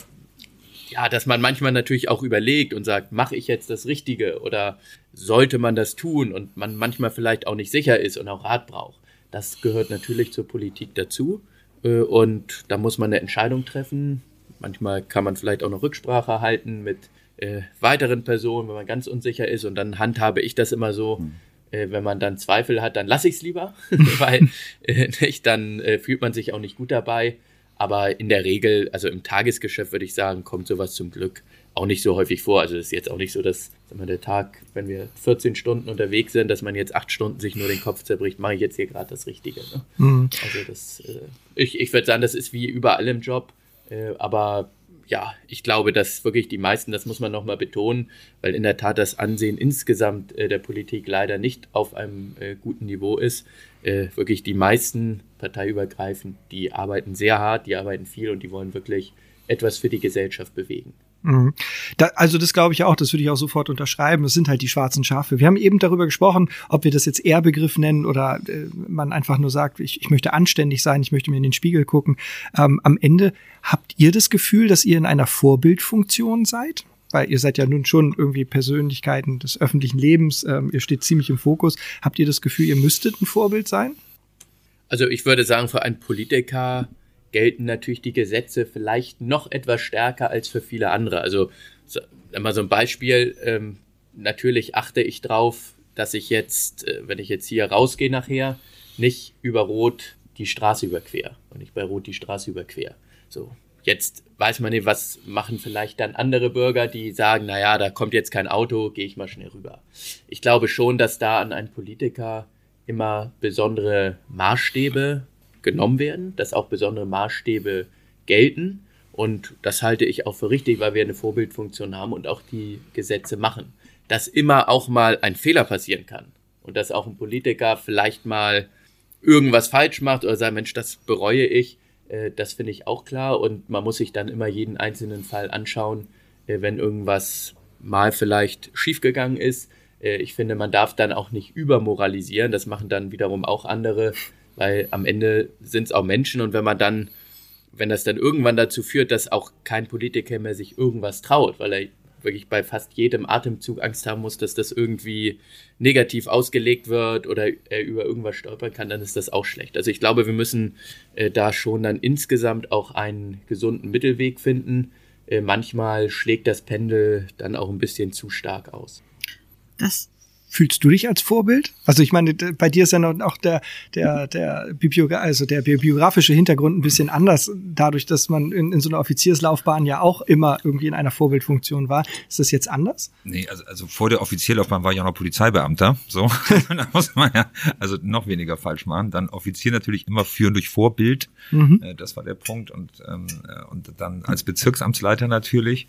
ja, dass man manchmal natürlich auch überlegt und sagt, mache ich jetzt das Richtige oder sollte man das tun und man manchmal vielleicht auch nicht sicher ist und auch Rat braucht. Das gehört natürlich zur Politik dazu äh, und da muss man eine Entscheidung treffen. Manchmal kann man vielleicht auch noch Rücksprache halten mit äh, weiteren Personen, wenn man ganz unsicher ist und dann handhabe ich das immer so, hm. äh, wenn man dann Zweifel hat, dann lasse ich es lieber, (laughs) weil äh, nicht, dann äh, fühlt man sich auch nicht gut dabei. Aber in der Regel, also im Tagesgeschäft würde ich sagen, kommt sowas zum Glück auch nicht so häufig vor. Also es ist jetzt auch nicht so, dass wir, der Tag, wenn wir 14 Stunden unterwegs sind, dass man jetzt acht Stunden sich nur den Kopf zerbricht, mache ich jetzt hier gerade das Richtige. Ne? Mhm. Also das, äh, ich, ich würde sagen, das ist wie überall im Job. Äh, aber ja, ich glaube, dass wirklich die meisten, das muss man nochmal betonen, weil in der Tat das Ansehen insgesamt äh, der Politik leider nicht auf einem äh, guten Niveau ist. Äh, wirklich die meisten parteiübergreifend, die arbeiten sehr hart, die arbeiten viel und die wollen wirklich etwas für die Gesellschaft bewegen. Mhm. Da, also das glaube ich auch, das würde ich auch sofort unterschreiben. Das sind halt die schwarzen Schafe. Wir haben eben darüber gesprochen, ob wir das jetzt Ehrbegriff nennen oder äh, man einfach nur sagt, ich, ich möchte anständig sein, ich möchte mir in den Spiegel gucken. Ähm, am Ende habt ihr das Gefühl, dass ihr in einer Vorbildfunktion seid? Weil ihr seid ja nun schon irgendwie Persönlichkeiten des öffentlichen Lebens, ähm, ihr steht ziemlich im Fokus. Habt ihr das Gefühl, ihr müsstet ein Vorbild sein? Also ich würde sagen, für einen Politiker gelten natürlich die Gesetze vielleicht noch etwas stärker als für viele andere. Also so, mal so ein Beispiel, ähm, natürlich achte ich drauf, dass ich jetzt, äh, wenn ich jetzt hier rausgehe nachher, nicht über Rot die Straße überquer und nicht bei Rot die Straße überquer. So, jetzt weiß man nicht, was machen vielleicht dann andere Bürger, die sagen, naja, da kommt jetzt kein Auto, gehe ich mal schnell rüber. Ich glaube schon, dass da an einen Politiker immer besondere Maßstäbe genommen werden, dass auch besondere Maßstäbe gelten. Und das halte ich auch für richtig, weil wir eine Vorbildfunktion haben und auch die Gesetze machen. Dass immer auch mal ein Fehler passieren kann und dass auch ein Politiker vielleicht mal irgendwas falsch macht oder sagt, Mensch, das bereue ich, äh, das finde ich auch klar. Und man muss sich dann immer jeden einzelnen Fall anschauen, äh, wenn irgendwas mal vielleicht schiefgegangen ist. Äh, ich finde, man darf dann auch nicht übermoralisieren. Das machen dann wiederum auch andere weil am Ende sind es auch Menschen und wenn man dann, wenn das dann irgendwann dazu führt, dass auch kein Politiker mehr sich irgendwas traut, weil er wirklich bei fast jedem Atemzug Angst haben muss, dass das irgendwie negativ ausgelegt wird oder er über irgendwas stolpern kann, dann ist das auch schlecht. Also ich glaube, wir müssen äh, da schon dann insgesamt auch einen gesunden Mittelweg finden. Äh, manchmal schlägt das Pendel dann auch ein bisschen zu stark aus. Das Fühlst du dich als Vorbild? Also ich meine, bei dir ist ja noch auch der, der, der, Bibliogra also der biografische Hintergrund ein bisschen anders, dadurch, dass man in, in so einer Offizierslaufbahn ja auch immer irgendwie in einer Vorbildfunktion war. Ist das jetzt anders? Nee, also, also vor der Offizierlaufbahn war ich auch noch Polizeibeamter. So, (laughs) da muss man ja also noch weniger falsch machen. Dann Offizier natürlich immer führen durch Vorbild. Mhm. Äh, das war der Punkt. Und, ähm, äh, und dann als Bezirksamtsleiter natürlich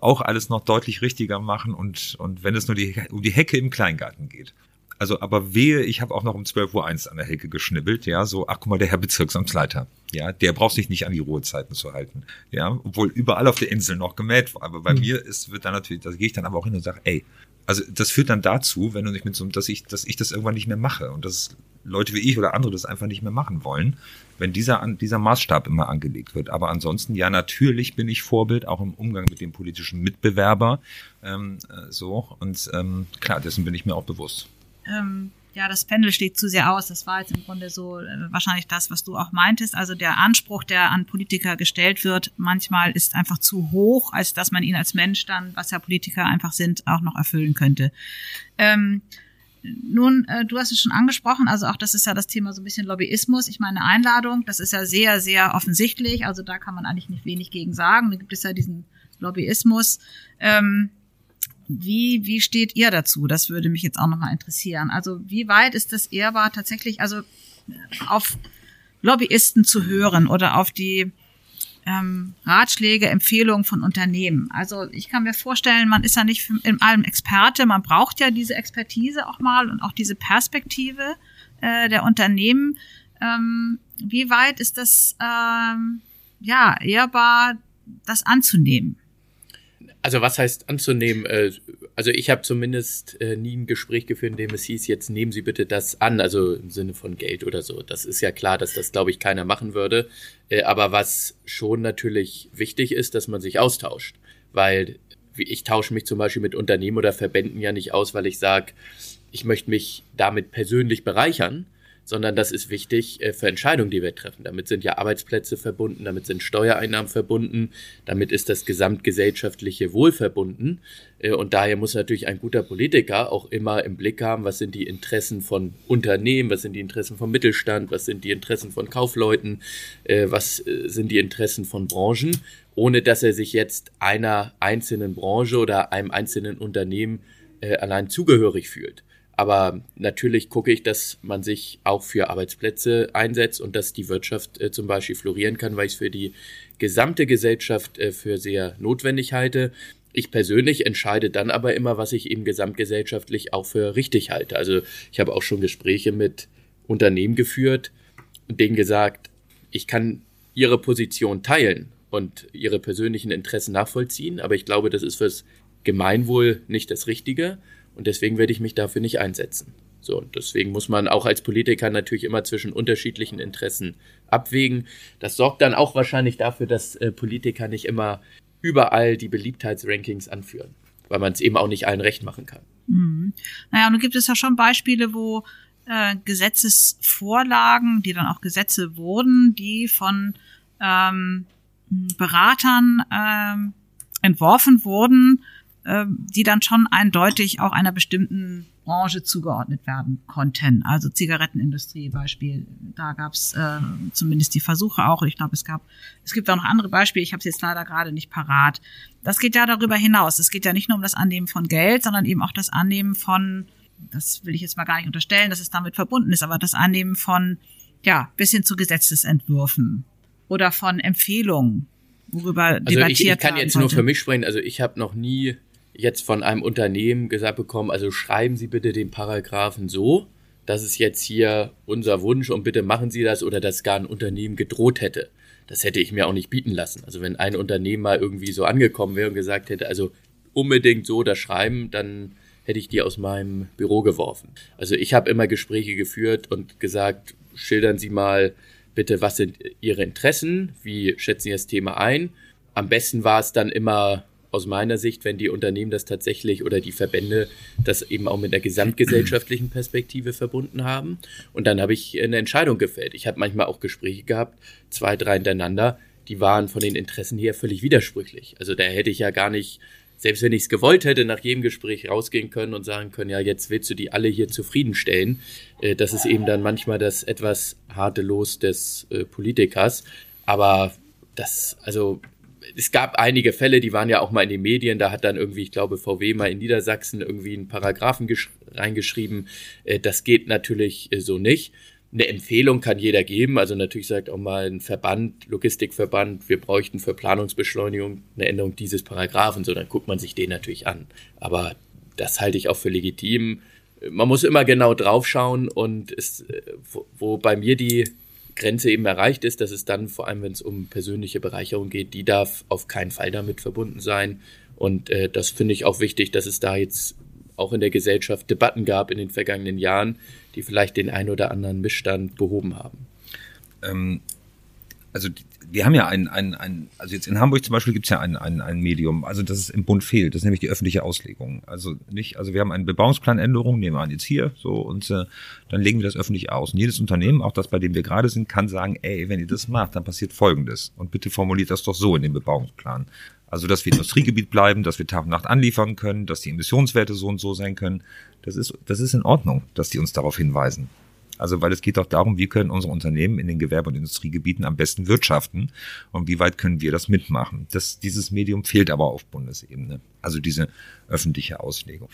auch alles noch deutlich richtiger machen und, und wenn es nur die, um die Hecke im Kleingarten geht. Also, aber wehe, ich habe auch noch um 12 Uhr eins an der Hecke geschnibbelt, ja, so, ach guck mal, der Herr Bezirksamtsleiter, ja, der braucht sich nicht an die Ruhezeiten zu halten, ja, obwohl überall auf der Insel noch gemäht war, aber bei mhm. mir ist, wird dann natürlich, da gehe ich dann aber auch hin und sage, ey, also das führt dann dazu, wenn du nicht mit so, dass ich, dass ich das irgendwann nicht mehr mache und dass Leute wie ich oder andere das einfach nicht mehr machen wollen, wenn dieser, dieser Maßstab immer angelegt wird. Aber ansonsten, ja, natürlich bin ich Vorbild, auch im Umgang mit dem politischen Mitbewerber. Ähm, äh, so, und ähm, klar, dessen bin ich mir auch bewusst. Ähm, ja, das Pendel steht zu sehr aus. Das war jetzt im Grunde so äh, wahrscheinlich das, was du auch meintest. Also der Anspruch, der an Politiker gestellt wird, manchmal ist einfach zu hoch, als dass man ihn als Mensch dann, was ja Politiker einfach sind, auch noch erfüllen könnte. Ähm, nun, äh, du hast es schon angesprochen, also auch das ist ja das Thema so ein bisschen Lobbyismus. Ich meine, Einladung, das ist ja sehr, sehr offensichtlich, also da kann man eigentlich nicht wenig gegen sagen. Da gibt es ja diesen Lobbyismus. Ähm, wie, wie steht ihr dazu? Das würde mich jetzt auch nochmal interessieren. Also wie weit ist das ehrbar tatsächlich, also auf Lobbyisten zu hören oder auf die ähm, Ratschläge, Empfehlungen von Unternehmen. Also ich kann mir vorstellen, man ist ja nicht in allem Experte, man braucht ja diese Expertise auch mal und auch diese Perspektive äh, der Unternehmen. Ähm, wie weit ist das ähm, ja ehrbar, das anzunehmen? Also was heißt anzunehmen? Äh, also ich habe zumindest äh, nie ein Gespräch geführt, in dem es hieß, jetzt nehmen Sie bitte das an, also im Sinne von Geld oder so. Das ist ja klar, dass das, glaube ich, keiner machen würde. Äh, aber was schon natürlich wichtig ist, dass man sich austauscht. Weil ich tausche mich zum Beispiel mit Unternehmen oder Verbänden ja nicht aus, weil ich sage, ich möchte mich damit persönlich bereichern, sondern das ist wichtig äh, für Entscheidungen, die wir treffen. Damit sind ja Arbeitsplätze verbunden, damit sind Steuereinnahmen verbunden, damit ist das gesamtgesellschaftliche Wohl verbunden. Äh, und daher muss natürlich ein guter Politiker auch immer im Blick haben, was sind die Interessen von Unternehmen, was sind die Interessen vom Mittelstand, was sind die Interessen von Kaufleuten, äh, was sind die Interessen von Branchen, ohne dass er sich jetzt einer einzelnen Branche oder einem einzelnen Unternehmen allein zugehörig fühlt. Aber natürlich gucke ich, dass man sich auch für Arbeitsplätze einsetzt und dass die Wirtschaft äh, zum Beispiel florieren kann, weil ich es für die gesamte Gesellschaft äh, für sehr notwendig halte. Ich persönlich entscheide dann aber immer, was ich eben gesamtgesellschaftlich auch für richtig halte. Also ich habe auch schon Gespräche mit Unternehmen geführt und denen gesagt, ich kann ihre Position teilen und ihre persönlichen Interessen nachvollziehen, aber ich glaube, das ist fürs Gemeinwohl nicht das Richtige. Und deswegen werde ich mich dafür nicht einsetzen. So, und deswegen muss man auch als Politiker natürlich immer zwischen unterschiedlichen Interessen abwägen. Das sorgt dann auch wahrscheinlich dafür, dass äh, Politiker nicht immer überall die Beliebtheitsrankings anführen, weil man es eben auch nicht allen recht machen kann. Mhm. Naja, und nun gibt es ja schon Beispiele, wo äh, Gesetzesvorlagen, die dann auch Gesetze wurden, die von ähm, Beratern ähm, entworfen wurden, die dann schon eindeutig auch einer bestimmten Branche zugeordnet werden konnten. Also Zigarettenindustrie Beispiel, da gab es äh, zumindest die Versuche auch. Ich glaube, es gab, es gibt auch noch andere Beispiele. Ich habe es jetzt leider gerade nicht parat. Das geht ja darüber hinaus. Es geht ja nicht nur um das Annehmen von Geld, sondern eben auch das Annehmen von, das will ich jetzt mal gar nicht unterstellen, dass es damit verbunden ist, aber das Annehmen von, ja, bis hin zu Gesetzesentwürfen oder von Empfehlungen, worüber also debattiert ich, ich kann jetzt nur für mich sprechen. Also ich habe noch nie jetzt von einem Unternehmen gesagt bekommen, also schreiben Sie bitte den Paragraphen so, dass es jetzt hier unser Wunsch und bitte machen Sie das oder dass gar ein Unternehmen gedroht hätte. Das hätte ich mir auch nicht bieten lassen. Also wenn ein Unternehmen mal irgendwie so angekommen wäre und gesagt hätte, also unbedingt so das schreiben, dann hätte ich die aus meinem Büro geworfen. Also ich habe immer Gespräche geführt und gesagt, schildern Sie mal bitte, was sind Ihre Interessen, wie schätzen Sie das Thema ein. Am besten war es dann immer aus meiner Sicht, wenn die Unternehmen das tatsächlich oder die Verbände das eben auch mit einer gesamtgesellschaftlichen Perspektive verbunden haben. Und dann habe ich eine Entscheidung gefällt. Ich habe manchmal auch Gespräche gehabt, zwei, drei hintereinander, die waren von den Interessen her völlig widersprüchlich. Also da hätte ich ja gar nicht, selbst wenn ich es gewollt hätte, nach jedem Gespräch rausgehen können und sagen können, ja, jetzt willst du die alle hier zufriedenstellen. Äh, das ist eben dann manchmal das etwas harte Los des äh, Politikers. Aber das, also es gab einige Fälle, die waren ja auch mal in den Medien, da hat dann irgendwie, ich glaube, VW mal in Niedersachsen irgendwie einen Paragraphen reingeschrieben. Äh, das geht natürlich äh, so nicht. Eine Empfehlung kann jeder geben. Also natürlich sagt auch mal ein Verband, Logistikverband, wir bräuchten für Planungsbeschleunigung eine Änderung dieses Paragraphen. So, dann guckt man sich den natürlich an. Aber das halte ich auch für legitim. Man muss immer genau draufschauen und es, äh, wo, wo bei mir die Grenze eben erreicht ist, dass es dann, vor allem wenn es um persönliche Bereicherung geht, die darf auf keinen Fall damit verbunden sein. Und äh, das finde ich auch wichtig, dass es da jetzt auch in der Gesellschaft Debatten gab in den vergangenen Jahren, die vielleicht den ein oder anderen Missstand behoben haben. Ähm, also wir haben ja ein, ein, ein, also jetzt in Hamburg zum Beispiel gibt es ja ein, ein, ein Medium, also das es im Bund fehlt, das ist nämlich die öffentliche Auslegung. Also nicht, also wir haben eine Bebauungsplanänderung, nehmen wir an jetzt hier, so, und äh, dann legen wir das öffentlich aus. Und jedes Unternehmen, auch das, bei dem wir gerade sind, kann sagen, ey, wenn ihr das macht, dann passiert Folgendes. Und bitte formuliert das doch so in dem Bebauungsplan. Also, dass wir Industriegebiet bleiben, dass wir Tag und Nacht anliefern können, dass die Emissionswerte so und so sein können. Das ist, das ist in Ordnung, dass die uns darauf hinweisen. Also weil es geht auch darum, wie können unsere Unternehmen in den Gewerbe- und Industriegebieten am besten wirtschaften und wie weit können wir das mitmachen. Das, dieses Medium fehlt aber auf Bundesebene, also diese öffentliche Auslegung.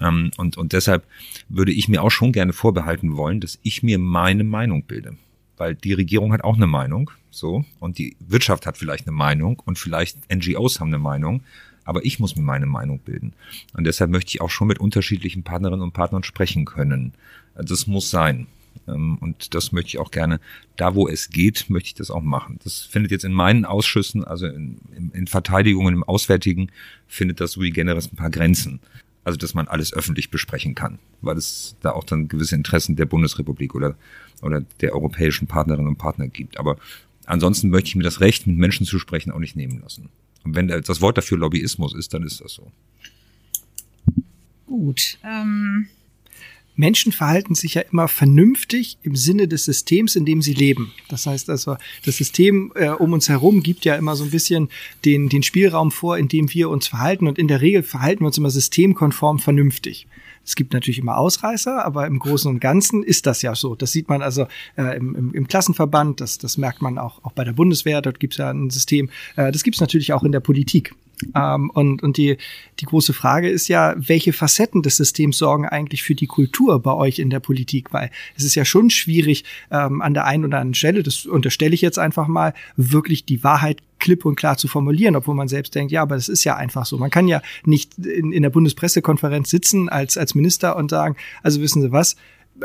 Ähm, und, und deshalb würde ich mir auch schon gerne vorbehalten wollen, dass ich mir meine Meinung bilde. Weil die Regierung hat auch eine Meinung, so, und die Wirtschaft hat vielleicht eine Meinung und vielleicht NGOs haben eine Meinung, aber ich muss mir meine Meinung bilden. Und deshalb möchte ich auch schon mit unterschiedlichen Partnerinnen und Partnern sprechen können. Das muss sein. Ähm, und das möchte ich auch gerne, da wo es geht, möchte ich das auch machen. Das findet jetzt in meinen Ausschüssen, also in, in, in Verteidigung und im Auswärtigen, findet das sui generis ein paar Grenzen. Also, dass man alles öffentlich besprechen kann, weil es da auch dann gewisse Interessen der Bundesrepublik oder, oder der europäischen Partnerinnen und Partner gibt. Aber ansonsten möchte ich mir das Recht, mit Menschen zu sprechen, auch nicht nehmen lassen. Und wenn das Wort dafür Lobbyismus ist, dann ist das so. Gut. Ähm Menschen verhalten sich ja immer vernünftig im Sinne des Systems, in dem sie leben. Das heißt also, das System äh, um uns herum gibt ja immer so ein bisschen den, den Spielraum vor, in dem wir uns verhalten. Und in der Regel verhalten wir uns immer systemkonform vernünftig. Es gibt natürlich immer Ausreißer, aber im Großen und Ganzen ist das ja so. Das sieht man also äh, im, im, im Klassenverband, das, das merkt man auch, auch bei der Bundeswehr, dort gibt es ja ein System. Äh, das gibt es natürlich auch in der Politik. Ähm, und und die, die große Frage ist ja, welche Facetten des Systems sorgen eigentlich für die Kultur bei euch in der Politik? Weil es ist ja schon schwierig, ähm, an der einen oder anderen Stelle, das unterstelle ich jetzt einfach mal, wirklich die Wahrheit klipp und klar zu formulieren, obwohl man selbst denkt, ja, aber das ist ja einfach so. Man kann ja nicht in, in der Bundespressekonferenz sitzen als, als Minister und sagen, also wissen Sie was,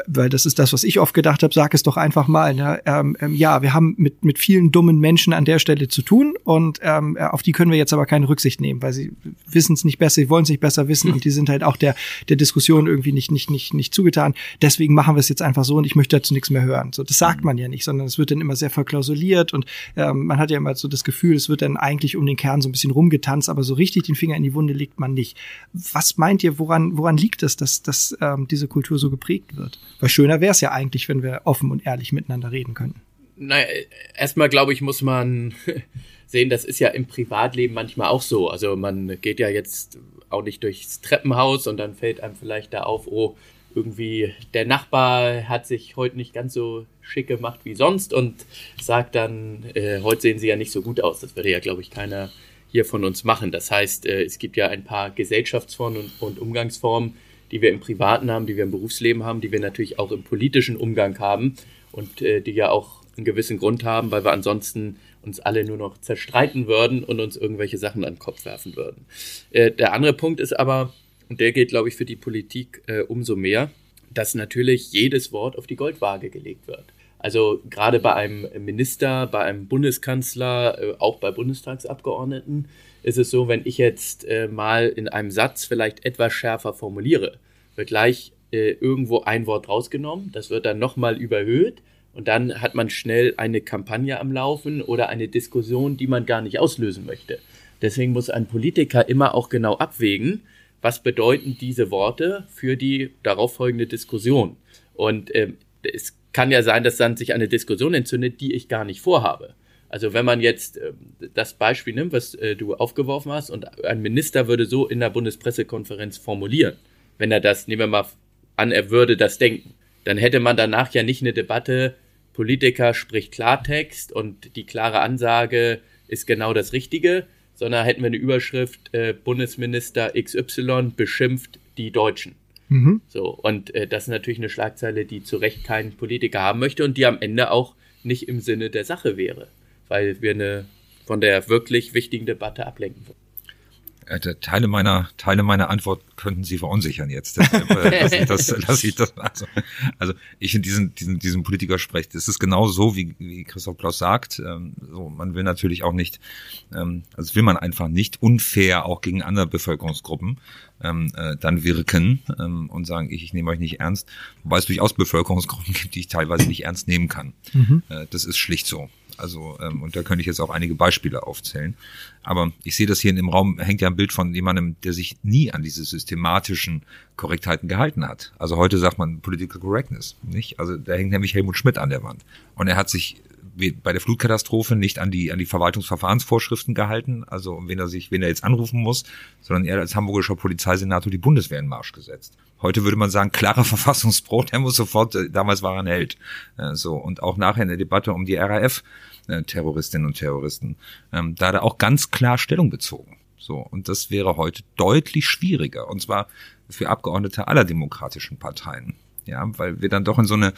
weil das ist das, was ich oft gedacht habe, sag es doch einfach mal. Ne? Ähm, ähm, ja, wir haben mit, mit vielen dummen Menschen an der Stelle zu tun und ähm, äh, auf die können wir jetzt aber keine Rücksicht nehmen, weil sie wissen es nicht besser, sie wollen es nicht besser wissen und die sind halt auch der, der Diskussion irgendwie nicht, nicht, nicht, nicht zugetan. Deswegen machen wir es jetzt einfach so und ich möchte dazu nichts mehr hören. So, das sagt man ja nicht, sondern es wird dann immer sehr verklausuliert und ähm, man hat ja immer so das Gefühl, es wird dann eigentlich um den Kern so ein bisschen rumgetanzt, aber so richtig den Finger in die Wunde legt man nicht. Was meint ihr, woran, woran liegt es, dass, dass ähm, diese Kultur so geprägt wird? Weil schöner wäre es ja eigentlich, wenn wir offen und ehrlich miteinander reden könnten. Naja, erstmal glaube ich, muss man (laughs) sehen, das ist ja im Privatleben manchmal auch so. Also man geht ja jetzt auch nicht durchs Treppenhaus und dann fällt einem vielleicht da auf, oh, irgendwie der Nachbar hat sich heute nicht ganz so schick gemacht wie sonst und sagt dann, äh, heute sehen sie ja nicht so gut aus. Das würde ja, glaube ich, keiner hier von uns machen. Das heißt, äh, es gibt ja ein paar Gesellschaftsformen und, und Umgangsformen, die wir im Privaten haben, die wir im Berufsleben haben, die wir natürlich auch im politischen Umgang haben und äh, die ja auch einen gewissen Grund haben, weil wir ansonsten uns alle nur noch zerstreiten würden und uns irgendwelche Sachen an den Kopf werfen würden. Äh, der andere Punkt ist aber, und der geht, glaube ich, für die Politik äh, umso mehr, dass natürlich jedes Wort auf die Goldwaage gelegt wird. Also gerade bei einem Minister, bei einem Bundeskanzler, äh, auch bei Bundestagsabgeordneten ist es so, wenn ich jetzt äh, mal in einem Satz vielleicht etwas schärfer formuliere, wird gleich äh, irgendwo ein Wort rausgenommen, das wird dann nochmal überhöht und dann hat man schnell eine Kampagne am Laufen oder eine Diskussion, die man gar nicht auslösen möchte. Deswegen muss ein Politiker immer auch genau abwägen, was bedeuten diese Worte für die darauffolgende Diskussion. Und ähm, es kann ja sein, dass dann sich eine Diskussion entzündet, die ich gar nicht vorhabe. Also wenn man jetzt äh, das Beispiel nimmt, was äh, du aufgeworfen hast, und ein Minister würde so in der Bundespressekonferenz formulieren, wenn er das, nehmen wir mal an, er würde das denken, dann hätte man danach ja nicht eine Debatte, Politiker spricht Klartext und die klare Ansage ist genau das Richtige, sondern hätten wir eine Überschrift, äh, Bundesminister XY beschimpft die Deutschen. Mhm. So, und äh, das ist natürlich eine Schlagzeile, die zu Recht kein Politiker haben möchte und die am Ende auch nicht im Sinne der Sache wäre weil wir eine von der wirklich wichtigen Debatte ablenken würden. Äh, Teile meiner Teile meiner Antwort könnten Sie verunsichern jetzt. Deshalb äh, (laughs) lasse ich das, lasse ich das also, also ich in diesen diesen diesen Politiker spreche. Das ist genau so, wie, wie Christoph Klaus sagt. Ähm, so, man will natürlich auch nicht, ähm, also will man einfach nicht unfair auch gegen andere Bevölkerungsgruppen ähm, äh, dann wirken ähm, und sagen, ich, ich nehme euch nicht ernst, wobei es durchaus Bevölkerungsgruppen gibt, die ich teilweise nicht ernst nehmen kann. Mhm. Äh, das ist schlicht so. Also, ähm, und da könnte ich jetzt auch einige Beispiele aufzählen. Aber ich sehe das hier in dem Raum, hängt ja ein Bild von jemandem, der sich nie an diese systematischen Korrektheiten gehalten hat. Also heute sagt man Political Correctness, nicht? Also da hängt nämlich Helmut Schmidt an der Wand. Und er hat sich bei der Flutkatastrophe nicht an die, an die Verwaltungsverfahrensvorschriften gehalten, also wen er sich, wen er jetzt anrufen muss, sondern er als hamburgischer Polizeisenator die Bundeswehr in Marsch gesetzt. Heute würde man sagen, klarer (laughs) Verfassungsbruch, der muss sofort, äh, damals war er ein Held. Äh, so, und auch nachher in der Debatte um die RAF, äh, Terroristinnen und Terroristen, ähm, da hat er auch ganz klar Stellung bezogen. So, und das wäre heute deutlich schwieriger, und zwar für Abgeordnete aller demokratischen Parteien. Ja, weil wir dann doch in so eine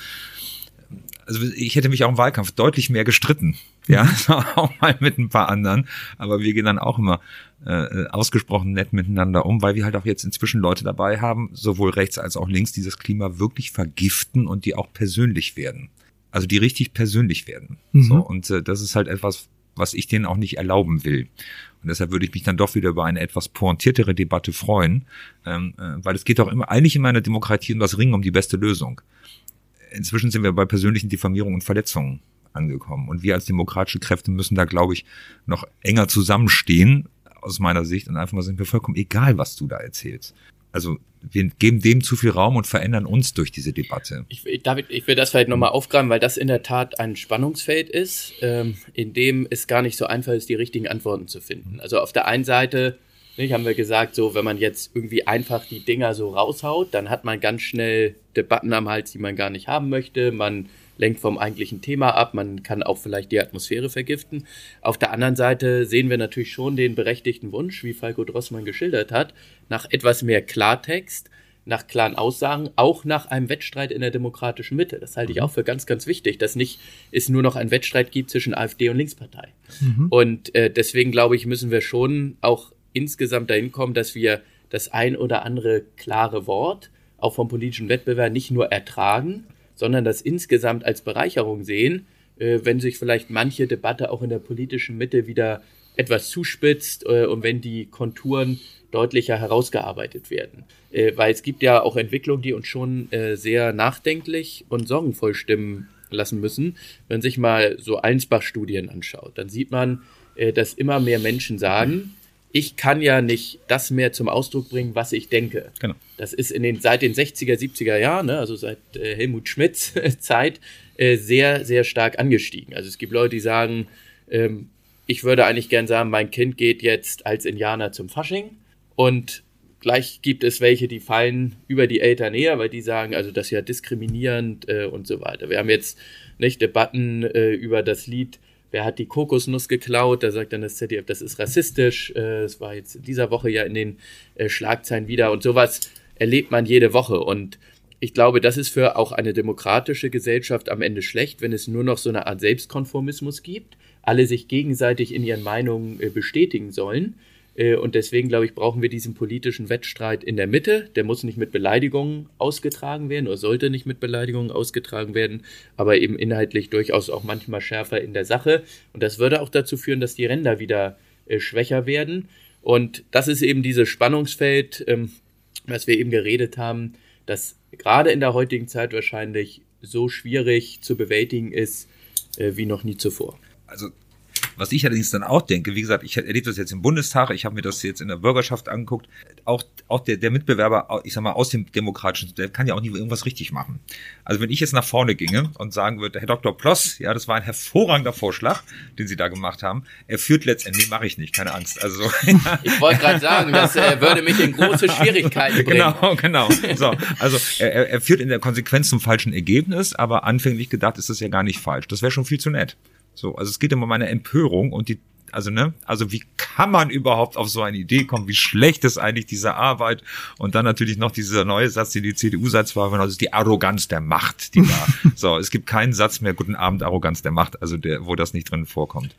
also ich hätte mich auch im Wahlkampf deutlich mehr gestritten. Ja, mhm. (laughs) auch mal mit ein paar anderen. Aber wir gehen dann auch immer äh, ausgesprochen nett miteinander um, weil wir halt auch jetzt inzwischen Leute dabei haben, sowohl rechts als auch links, die das Klima wirklich vergiften und die auch persönlich werden. Also die richtig persönlich werden. Mhm. So, und äh, das ist halt etwas, was ich denen auch nicht erlauben will. Und deshalb würde ich mich dann doch wieder über eine etwas pointiertere Debatte freuen, ähm, äh, weil es geht doch immer eigentlich in meiner Demokratie um das Ringen um die beste Lösung inzwischen sind wir bei persönlichen Diffamierungen und Verletzungen angekommen. Und wir als demokratische Kräfte müssen da, glaube ich, noch enger zusammenstehen, aus meiner Sicht, und einfach mal sind wir vollkommen egal, was du da erzählst. Also wir geben dem zu viel Raum und verändern uns durch diese Debatte. Ich, David, ich will das vielleicht nochmal aufgreifen, weil das in der Tat ein Spannungsfeld ist, ähm, in dem es gar nicht so einfach ist, die richtigen Antworten zu finden. Also auf der einen Seite nicht, haben wir gesagt, so wenn man jetzt irgendwie einfach die Dinger so raushaut, dann hat man ganz schnell Debatten am Hals, die man gar nicht haben möchte. Man lenkt vom eigentlichen Thema ab, man kann auch vielleicht die Atmosphäre vergiften. Auf der anderen Seite sehen wir natürlich schon den berechtigten Wunsch, wie Falco Drossmann geschildert hat, nach etwas mehr Klartext, nach klaren Aussagen, auch nach einem Wettstreit in der demokratischen Mitte. Das halte ich auch für ganz, ganz wichtig, dass nicht es nur noch einen Wettstreit gibt zwischen AfD und Linkspartei. Mhm. Und äh, deswegen glaube ich, müssen wir schon auch insgesamt dahin kommen, dass wir das ein oder andere klare Wort auch vom politischen Wettbewerb nicht nur ertragen, sondern das insgesamt als Bereicherung sehen, äh, wenn sich vielleicht manche Debatte auch in der politischen Mitte wieder etwas zuspitzt äh, und wenn die Konturen deutlicher herausgearbeitet werden. Äh, weil es gibt ja auch Entwicklungen, die uns schon sehr nachdenklich und sorgenvoll stimmen lassen müssen. Wenn man sich mal so Einsbach-Studien anschaut, dann sieht man, dass immer mehr Menschen sagen, ich kann ja nicht das mehr zum Ausdruck bringen, was ich denke. Genau. Das ist in den, seit den 60er, 70er Jahren, ne, also seit äh, Helmut Schmidts Zeit, äh, sehr, sehr stark angestiegen. Also es gibt Leute, die sagen, ähm, ich würde eigentlich gern sagen, mein Kind geht jetzt als Indianer zum Fasching und gleich gibt es welche, die fallen über die Eltern näher, weil die sagen, also das ist ja diskriminierend äh, und so weiter. Wir haben jetzt nicht Debatten äh, über das Lied wer hat die Kokosnuss geklaut? Da sagt dann das ZDF, das ist rassistisch. Es äh, war jetzt in dieser Woche ja in den äh, Schlagzeilen wieder und sowas erlebt man jede Woche. Und ich glaube, das ist für auch eine demokratische Gesellschaft am Ende schlecht, wenn es nur noch so eine Art Selbstkonformismus gibt, alle sich gegenseitig in ihren Meinungen äh, bestätigen sollen und deswegen, glaube ich, brauchen wir diesen politischen Wettstreit in der Mitte. Der muss nicht mit Beleidigungen ausgetragen werden oder sollte nicht mit Beleidigungen ausgetragen werden, aber eben inhaltlich durchaus auch manchmal schärfer in der Sache. Und das würde auch dazu führen, dass die Ränder wieder äh, schwächer werden. Und das ist eben dieses Spannungsfeld, ähm, was wir eben geredet haben, das gerade in der heutigen Zeit wahrscheinlich so schwierig zu bewältigen ist äh, wie noch nie zuvor. Also Was ich allerdings dann auch denke, wie gesagt, ich erlebe das jetzt im Bundestag, ich habe mir das jetzt in der Bürgerschaft angeguckt, auch, auch der, der Mitbewerber, ich sag mal, aus dem demokratischen, der kann ja auch nie irgendwas richtig machen. Also wenn ich jetzt nach vorne ginge und sagen würde, Herr Dr. Ploss, ja, das war ein hervorragender Vorschlag, den Sie da gemacht haben, er führt letztendlich, mache ich nicht, keine Angst. Also (laughs) Ich wollte gerade sagen, das äh, würde mich in große Schwierigkeiten bringen. Genau, genau. So, also er, er führt in der Konsequenz zum falschen Ergebnis, aber anfänglich gedacht ist das ja gar nicht falsch. Das wäre schon viel zu nett. So, also es geht immer um meine Empörung und die also ne, also wie kann man überhaupt auf so eine Idee kommen? Wie schlecht ist eigentlich diese Arbeit? Und dann natürlich noch dieser neue Satz, den die CDU zwei Wochen, also die Arroganz der Macht, die da. (laughs) so, es gibt keinen Satz mehr, guten Abend, Arroganz der Macht, also der, wo das nicht drin vorkommt.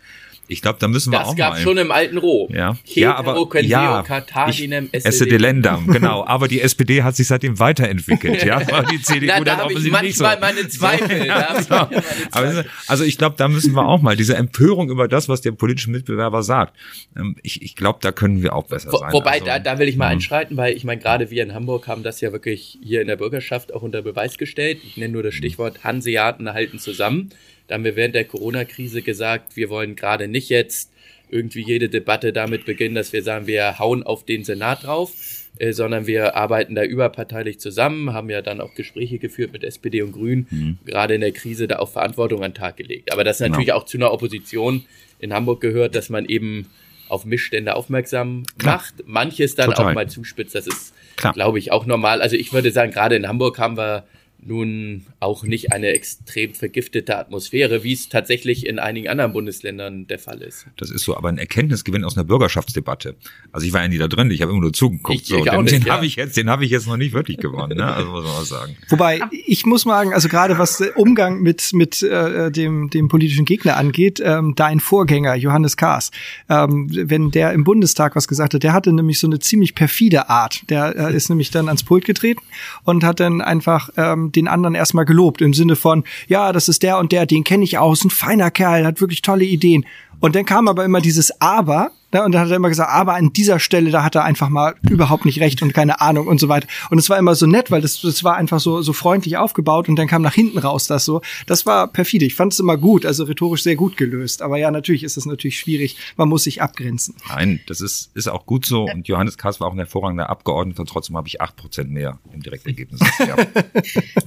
Ich glaube, da müssen wir das auch gab mal. schon im alten Rom. Ja, Hetero ja aber ja, Carthaginem ich, esse de Lendam, genau. (laughs) Aber die SPD hat sich seitdem weiterentwickelt, ja. (laughs) Aber die CDU Na, da habe ich nicht so. manchmal meine Zweifel. Ich (laughs) So. manchmal meine Aber Zweifel. also ich glaube, da müssen wir auch mal diese Empörung über das, was der politische Mitbewerber sagt. ähm, Ich, ich glaube, da können wir auch besser Wo, sein. wobei, Also, da, da will ich mal mhm. einschreiten, weil ich meine, gerade wir in Hamburg haben das ja wirklich hier in der Bürgerschaft auch unter Beweis gestellt. Ich nenne nur das Stichwort Hanseaten halten zusammen. Da haben wir während der Corona-Krise gesagt, wir wollen gerade nicht jetzt irgendwie jede Debatte damit beginnen, dass wir sagen, wir hauen auf den Senat drauf, äh, sondern wir arbeiten da überparteilich zusammen, haben ja dann auch Gespräche geführt mit SPD und Grünen, Mhm. gerade in der Krise da auch Verantwortung an den Tag gelegt. Aber das Genau. natürlich auch zu einer Opposition in Hamburg gehört, dass man eben auf Missstände aufmerksam Klar. macht, manches dann Total. auch mal zuspitzt. Das ist, glaube ich, auch normal. Also ich würde sagen, gerade in Hamburg haben wir nun auch nicht eine extrem vergiftete Atmosphäre, wie es tatsächlich in einigen anderen Bundesländern der Fall ist. Das ist so, aber ein Erkenntnisgewinn aus einer Bürgerschaftsdebatte. Also ich war ja nie da drin, ich habe immer nur zugeguckt. Ich- so. ich auch den nicht, den ja. habe ich jetzt, den habe ich jetzt noch nicht wirklich gewonnen, ne? Also muss man mal sagen. Wobei, ich muss sagen, also gerade was der Umgang mit, mit äh, dem, dem politischen Gegner angeht, ähm, dein Vorgänger, Johannes Kahrs, ähm, wenn der im Bundestag was gesagt hat, der hatte nämlich so eine ziemlich perfide Art. Der äh, ist nämlich dann ans Pult getreten und hat dann einfach ähm, den anderen erstmal gelobt im Sinne von, ja, das ist der und der, den kenne ich aus, ein feiner Kerl, hat wirklich tolle Ideen. Und dann kam aber immer dieses Aber, ne, und dann hat er immer gesagt, aber an dieser Stelle, da hat er einfach mal überhaupt nicht recht und keine Ahnung und so weiter. Und es war immer so nett, weil das, das war einfach so, so freundlich aufgebaut und dann kam nach hinten raus das so. Das war perfide. Ich fand es immer gut, also rhetorisch sehr gut gelöst. Aber ja, natürlich ist es natürlich schwierig. Man muss sich abgrenzen. Nein, das ist, ist auch gut so. Und Johannes Kaas war auch ein hervorragender Abgeordneter. Trotzdem habe ich acht Prozent mehr im Direktergebnis. (laughs) Ja.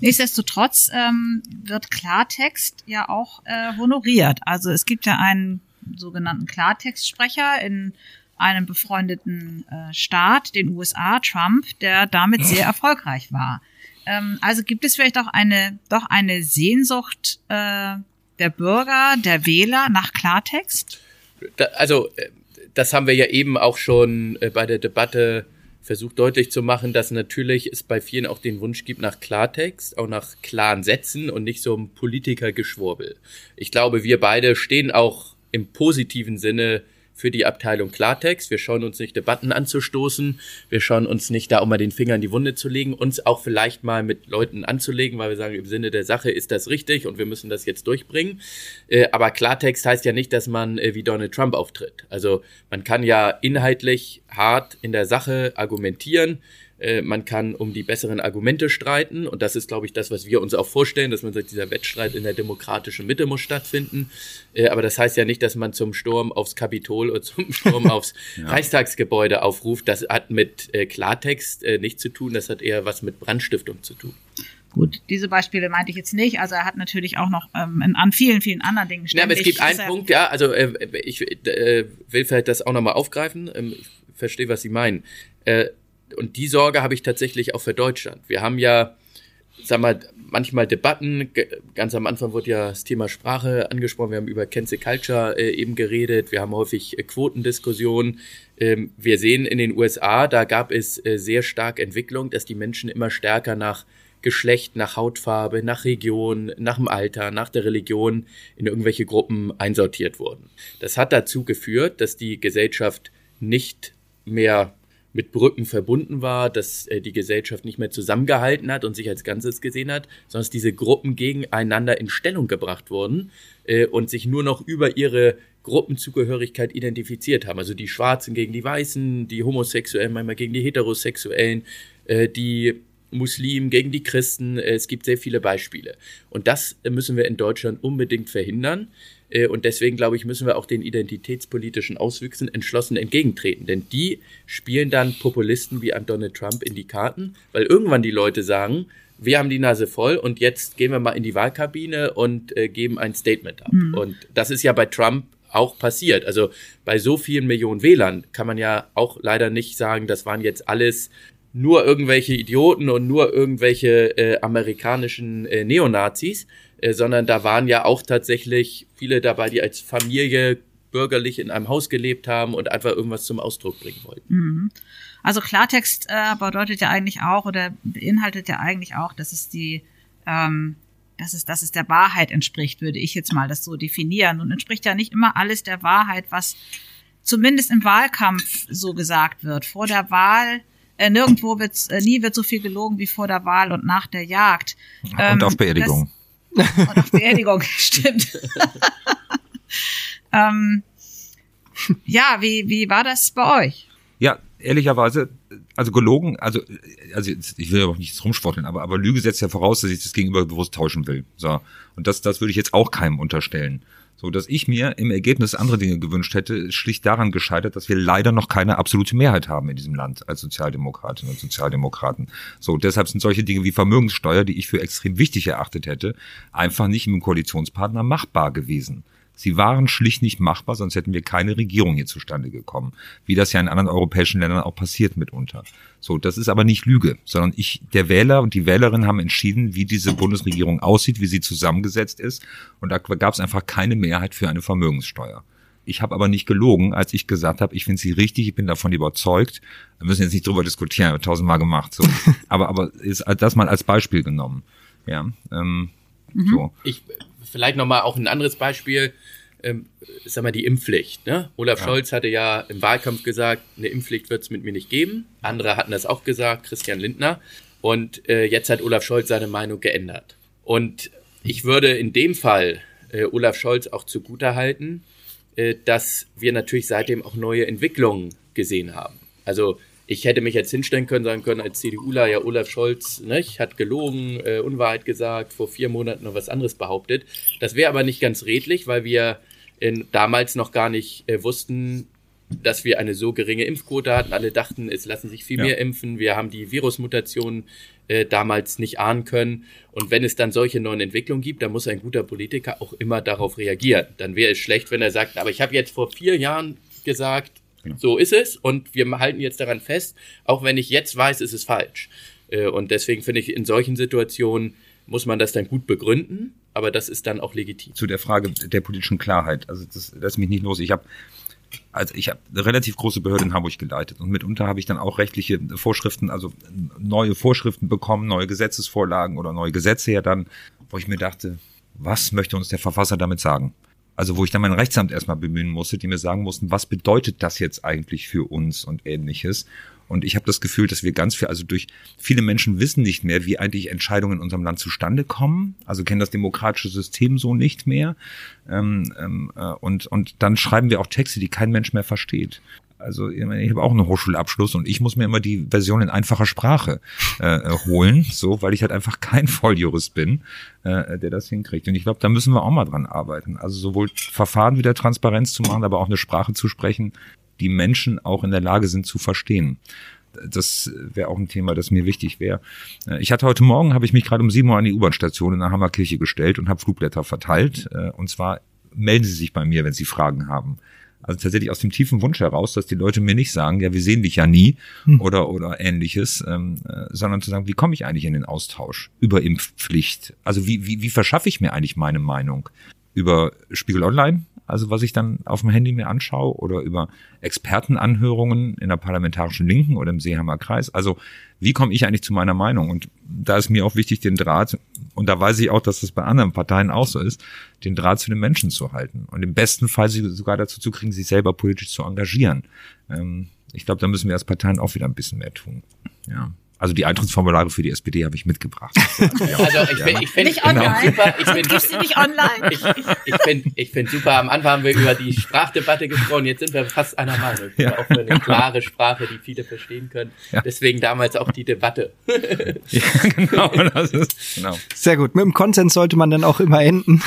Nichtsdestotrotz ähm, wird Klartext ja auch äh, honoriert. Also es gibt ja einen sogenannten Klartextsprecher in einem befreundeten äh, Staat, den USA, Trump, der damit sehr (laughs) erfolgreich war. Ähm, also gibt es vielleicht auch eine, doch eine Sehnsucht äh, der Bürger, der Wähler nach Klartext? Da, also, äh, das haben wir ja eben auch schon äh, bei der Debatte versucht deutlich zu machen, dass natürlich es bei vielen auch den Wunsch gibt nach Klartext, auch nach klaren Sätzen und nicht so einem Politikergeschwurbel. Ich glaube, wir beide stehen auch im positiven Sinne für die Abteilung Klartext. Wir schauen uns nicht Debatten anzustoßen. Wir schauen uns nicht da, um mal den Finger in die Wunde zu legen, uns auch vielleicht mal mit Leuten anzulegen, weil wir sagen, im Sinne der Sache ist das richtig und wir müssen das jetzt durchbringen. Äh, aber Klartext heißt ja nicht, dass man äh, wie Donald Trump auftritt. Also man kann ja inhaltlich hart in der Sache argumentieren. Äh, man kann um die besseren Argumente streiten und das ist, glaube ich, das, was wir uns auch vorstellen, dass man sagt, dieser Wettstreit in der demokratischen Mitte muss stattfinden. Äh, aber das heißt ja nicht, dass man zum Sturm aufs Kapitol oder zum (laughs) Sturm aufs Reichstagsgebäude aufruft. Das hat mit äh, Klartext äh, nichts zu tun, das hat eher was mit Brandstiftung zu tun. Gut, diese Beispiele meinte ich jetzt nicht. Also er hat natürlich auch noch ähm, in, an vielen, vielen anderen Dingen Ja, aber es ständig gibt einen Punkt, ja, also äh, ich äh, will vielleicht das auch nochmal aufgreifen. Ähm, ich verstehe, was Sie meinen. Äh, und die Sorge habe ich tatsächlich auch für Deutschland. Wir haben ja, sag mal, manchmal Debatten. Ganz am Anfang wurde ja das Thema Sprache angesprochen. Wir haben über Cancel Culture äh, eben geredet. Wir haben häufig äh, Quotendiskussionen. Ähm, wir sehen in den USA, da gab es äh, sehr stark Entwicklung, dass die Menschen immer stärker nach Geschlecht, nach Hautfarbe, nach Region, nach dem Alter, nach der Religion in irgendwelche Gruppen einsortiert wurden. Das hat dazu geführt, dass die Gesellschaft nicht mehr mit Brücken verbunden war, dass äh, die Gesellschaft nicht mehr zusammengehalten hat und sich als Ganzes gesehen hat, sondern dass diese Gruppen gegeneinander in Stellung gebracht wurden äh, und sich nur noch über ihre Gruppenzugehörigkeit identifiziert haben. Also die Schwarzen gegen die Weißen, die Homosexuellen manchmal gegen die Heterosexuellen, äh, die Muslimen gegen die Christen. Äh, Es gibt sehr viele Beispiele. Und das äh, müssen wir in Deutschland unbedingt verhindern. Äh, und deswegen, glaube ich, müssen wir auch den identitätspolitischen Auswüchsen entschlossen entgegentreten. Denn die spielen dann Populisten wie an Donald Trump in die Karten, weil irgendwann die Leute sagen, wir haben die Nase voll und jetzt gehen wir mal in die Wahlkabine und äh, geben ein Statement ab. Mhm. Und das ist ja bei Trump auch passiert. Also bei so vielen Millionen Wählern kann man ja auch leider nicht sagen, das waren jetzt alles nur irgendwelche Idioten und nur irgendwelche äh, amerikanischen äh, Neonazis, äh, sondern da waren ja auch tatsächlich viele dabei, die als Familie bürgerlich in einem Haus gelebt haben und einfach irgendwas zum Ausdruck bringen wollten. Mhm. Also Klartext äh, bedeutet ja eigentlich auch oder beinhaltet ja eigentlich auch, dass es die ähm, dass es, dass es der Wahrheit entspricht, würde ich jetzt mal das so definieren. Und entspricht ja nicht immer alles der Wahrheit, was zumindest im Wahlkampf so gesagt wird. Vor der Wahl äh, nirgendwo wird äh, nie wird so viel gelogen wie vor der Wahl und nach der Jagd. Ähm, und auf Beerdigung. Das, und auf Beerdigung, (laughs) stimmt. (laughs) ähm, ja, wie, wie war das bei euch? Ja, ehrlicherweise, also gelogen, also, also ich will ja auch nichts rumsporteln, aber, aber Lüge setzt ja voraus, dass ich das Gegenüber bewusst tauschen will. So. Und das, das würde ich jetzt auch keinem unterstellen. So, dass ich mir im Ergebnis andere Dinge gewünscht hätte, ist schlicht daran gescheitert, dass wir leider noch keine absolute Mehrheit haben in diesem Land als Sozialdemokratinnen und Sozialdemokraten. So, deshalb sind solche Dinge wie Vermögenssteuer, die ich für extrem wichtig erachtet hätte, einfach nicht im Koalitionspartner machbar gewesen. Sie waren schlicht nicht machbar, sonst hätten wir keine Regierung hier zustande gekommen. Wie das ja in anderen europäischen Ländern auch passiert mitunter. So, das ist aber nicht Lüge, sondern ich, der Wähler und die Wählerin haben entschieden, wie diese Bundesregierung aussieht, wie sie zusammengesetzt ist. Und da gab es einfach keine Mehrheit für eine Vermögenssteuer. Ich habe aber nicht gelogen, als ich gesagt habe, ich finde sie richtig, ich bin davon überzeugt. Wir müssen jetzt nicht drüber diskutieren, tausendmal gemacht. So. (laughs) aber aber ist das mal als Beispiel genommen. Ja, ähm, mhm. so. Ich vielleicht nochmal auch ein anderes Beispiel. Ähm, sag mal, die Impfpflicht. Ne? Olaf ja. Scholz hatte ja im Wahlkampf gesagt, eine Impfpflicht wird es mit mir nicht geben. Andere hatten das auch gesagt, Christian Lindner. Und äh, jetzt hat Olaf Scholz seine Meinung geändert. Und ich würde in dem Fall äh, Olaf Scholz auch zugutehalten, äh, dass wir natürlich seitdem auch neue Entwicklungen gesehen haben. Also ich hätte mich jetzt hinstellen können, sagen können, als CDUler, ja, Olaf Scholz ne, hat gelogen, äh, Unwahrheit gesagt, vor vier Monaten noch was anderes behauptet. Das wäre aber nicht ganz redlich, weil wir in, damals noch gar nicht äh, wussten, dass wir eine so geringe Impfquote hatten. Alle dachten, es lassen sich viel ja. mehr impfen. Wir haben die Virusmutationen äh, damals nicht ahnen können. Und wenn es dann solche neuen Entwicklungen gibt, dann muss ein guter Politiker auch immer darauf reagieren. Dann wäre es schlecht, wenn er sagt, aber ich habe jetzt vor vier Jahren gesagt, Genau. So ist es und wir halten jetzt daran fest, auch wenn ich jetzt weiß, ist es falsch. Äh, und deswegen finde ich, in solchen Situationen muss man das dann gut begründen, aber das ist dann auch legitim. Zu der Frage der politischen Klarheit, also das lässt mich nicht los. Ich habe also ich habe eine relativ große Behörde in Hamburg geleitet und mitunter habe ich dann auch rechtliche Vorschriften, also neue Vorschriften bekommen, neue Gesetzesvorlagen oder neue Gesetze ja dann, wo ich mir dachte, was möchte uns der Verfasser damit sagen? Also wo ich dann mein Rechtsamt erstmal bemühen musste, die mir sagen mussten, was bedeutet das jetzt eigentlich für uns und ähnliches. Und ich habe das Gefühl, dass wir ganz viel, also durch viele Menschen wissen nicht mehr, wie eigentlich Entscheidungen in unserem Land zustande kommen, also kennen das demokratische System so nicht mehr. Ähm, ähm, äh, und, und dann schreiben wir auch Texte, die kein Mensch mehr versteht. Also ich, meine, ich habe auch einen Hochschulabschluss und ich muss mir immer die Version in einfacher Sprache äh, äh, holen, so, weil ich halt einfach kein (laughs) Volljurist bin, äh, der das hinkriegt. Und ich glaube, da müssen wir auch mal dran arbeiten. Also sowohl Verfahren wieder Transparenz zu machen, aber auch eine Sprache zu sprechen, die Menschen auch in der Lage sind zu verstehen das wäre auch ein Thema, das mir wichtig wäre. Äh, ich hatte heute Morgen, habe ich mich gerade um sieben Uhr an die U-Bahn-Station in der Hammerkirche gestellt und habe Flugblätter verteilt. Äh, und zwar melden Sie sich bei mir, wenn Sie Fragen haben. Also tatsächlich aus dem tiefen Wunsch heraus, dass die Leute mir nicht sagen, ja, wir sehen dich ja nie hm. oder, oder ähnliches, ähm, äh, sondern zu sagen, wie komme ich eigentlich in den Austausch über Impfpflicht? Also wie, wie, wie verschaffe ich mir eigentlich meine Meinung? Über Spiegel Online, also was ich dann auf dem Handy mir anschaue, oder über Expertenanhörungen in der parlamentarischen Linken oder im Seehammer Kreis. Also wie komme ich eigentlich zu meiner Meinung? Und da ist mir auch wichtig, den Draht, und da weiß ich auch, dass das bei anderen Parteien auch so ist, den Draht zu den Menschen zu halten. Und im besten Fall sie sogar dazu zu kriegen, sich selber politisch zu engagieren. Ähm, ich glaube, da müssen wir als Parteien auch wieder ein bisschen mehr tun. Ja. Also die Eintrittsformulare für die SPD habe ich mitgebracht. (laughs) also ich finde ich find, Nicht online. super. Ich finde die nicht online? ich, ich finde ich find super. Am Anfang haben wir über die Sprachdebatte gesprochen. Jetzt sind wir fast einer Meinung. Ja. Auch für eine klare Sprache, die viele verstehen können. Ja. Deswegen damals auch die Debatte. (laughs) ja, genau, das ist, genau. Sehr gut. Mit dem Konsens sollte man dann auch immer enden.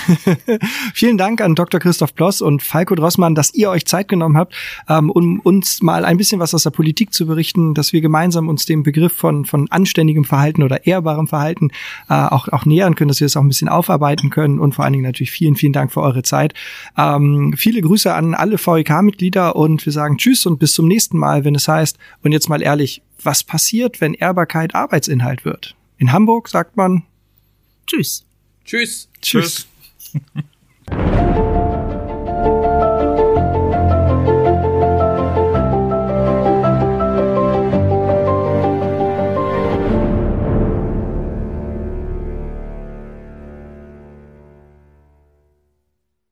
(laughs) Vielen Dank an Dr. Christoph Ploss und Falco Drossmann, dass ihr euch Zeit genommen habt, ähm, um uns mal ein bisschen was aus der Politik zu berichten, dass wir gemeinsam uns dem Begriff von, von anständigem Verhalten oder ehrbarem Verhalten äh, auch, auch nähern können, dass wir das auch ein bisschen aufarbeiten können und vor allen Dingen natürlich vielen, vielen Dank für eure Zeit. Ähm, viele Grüße an alle VEK-Mitglieder und wir sagen Tschüss und bis zum nächsten Mal, wenn es heißt, und jetzt mal ehrlich, was passiert, wenn Ehrbarkeit Arbeitsinhalt wird? In Hamburg sagt man Tschüss. Tschüss. Tschüss. Tschüss.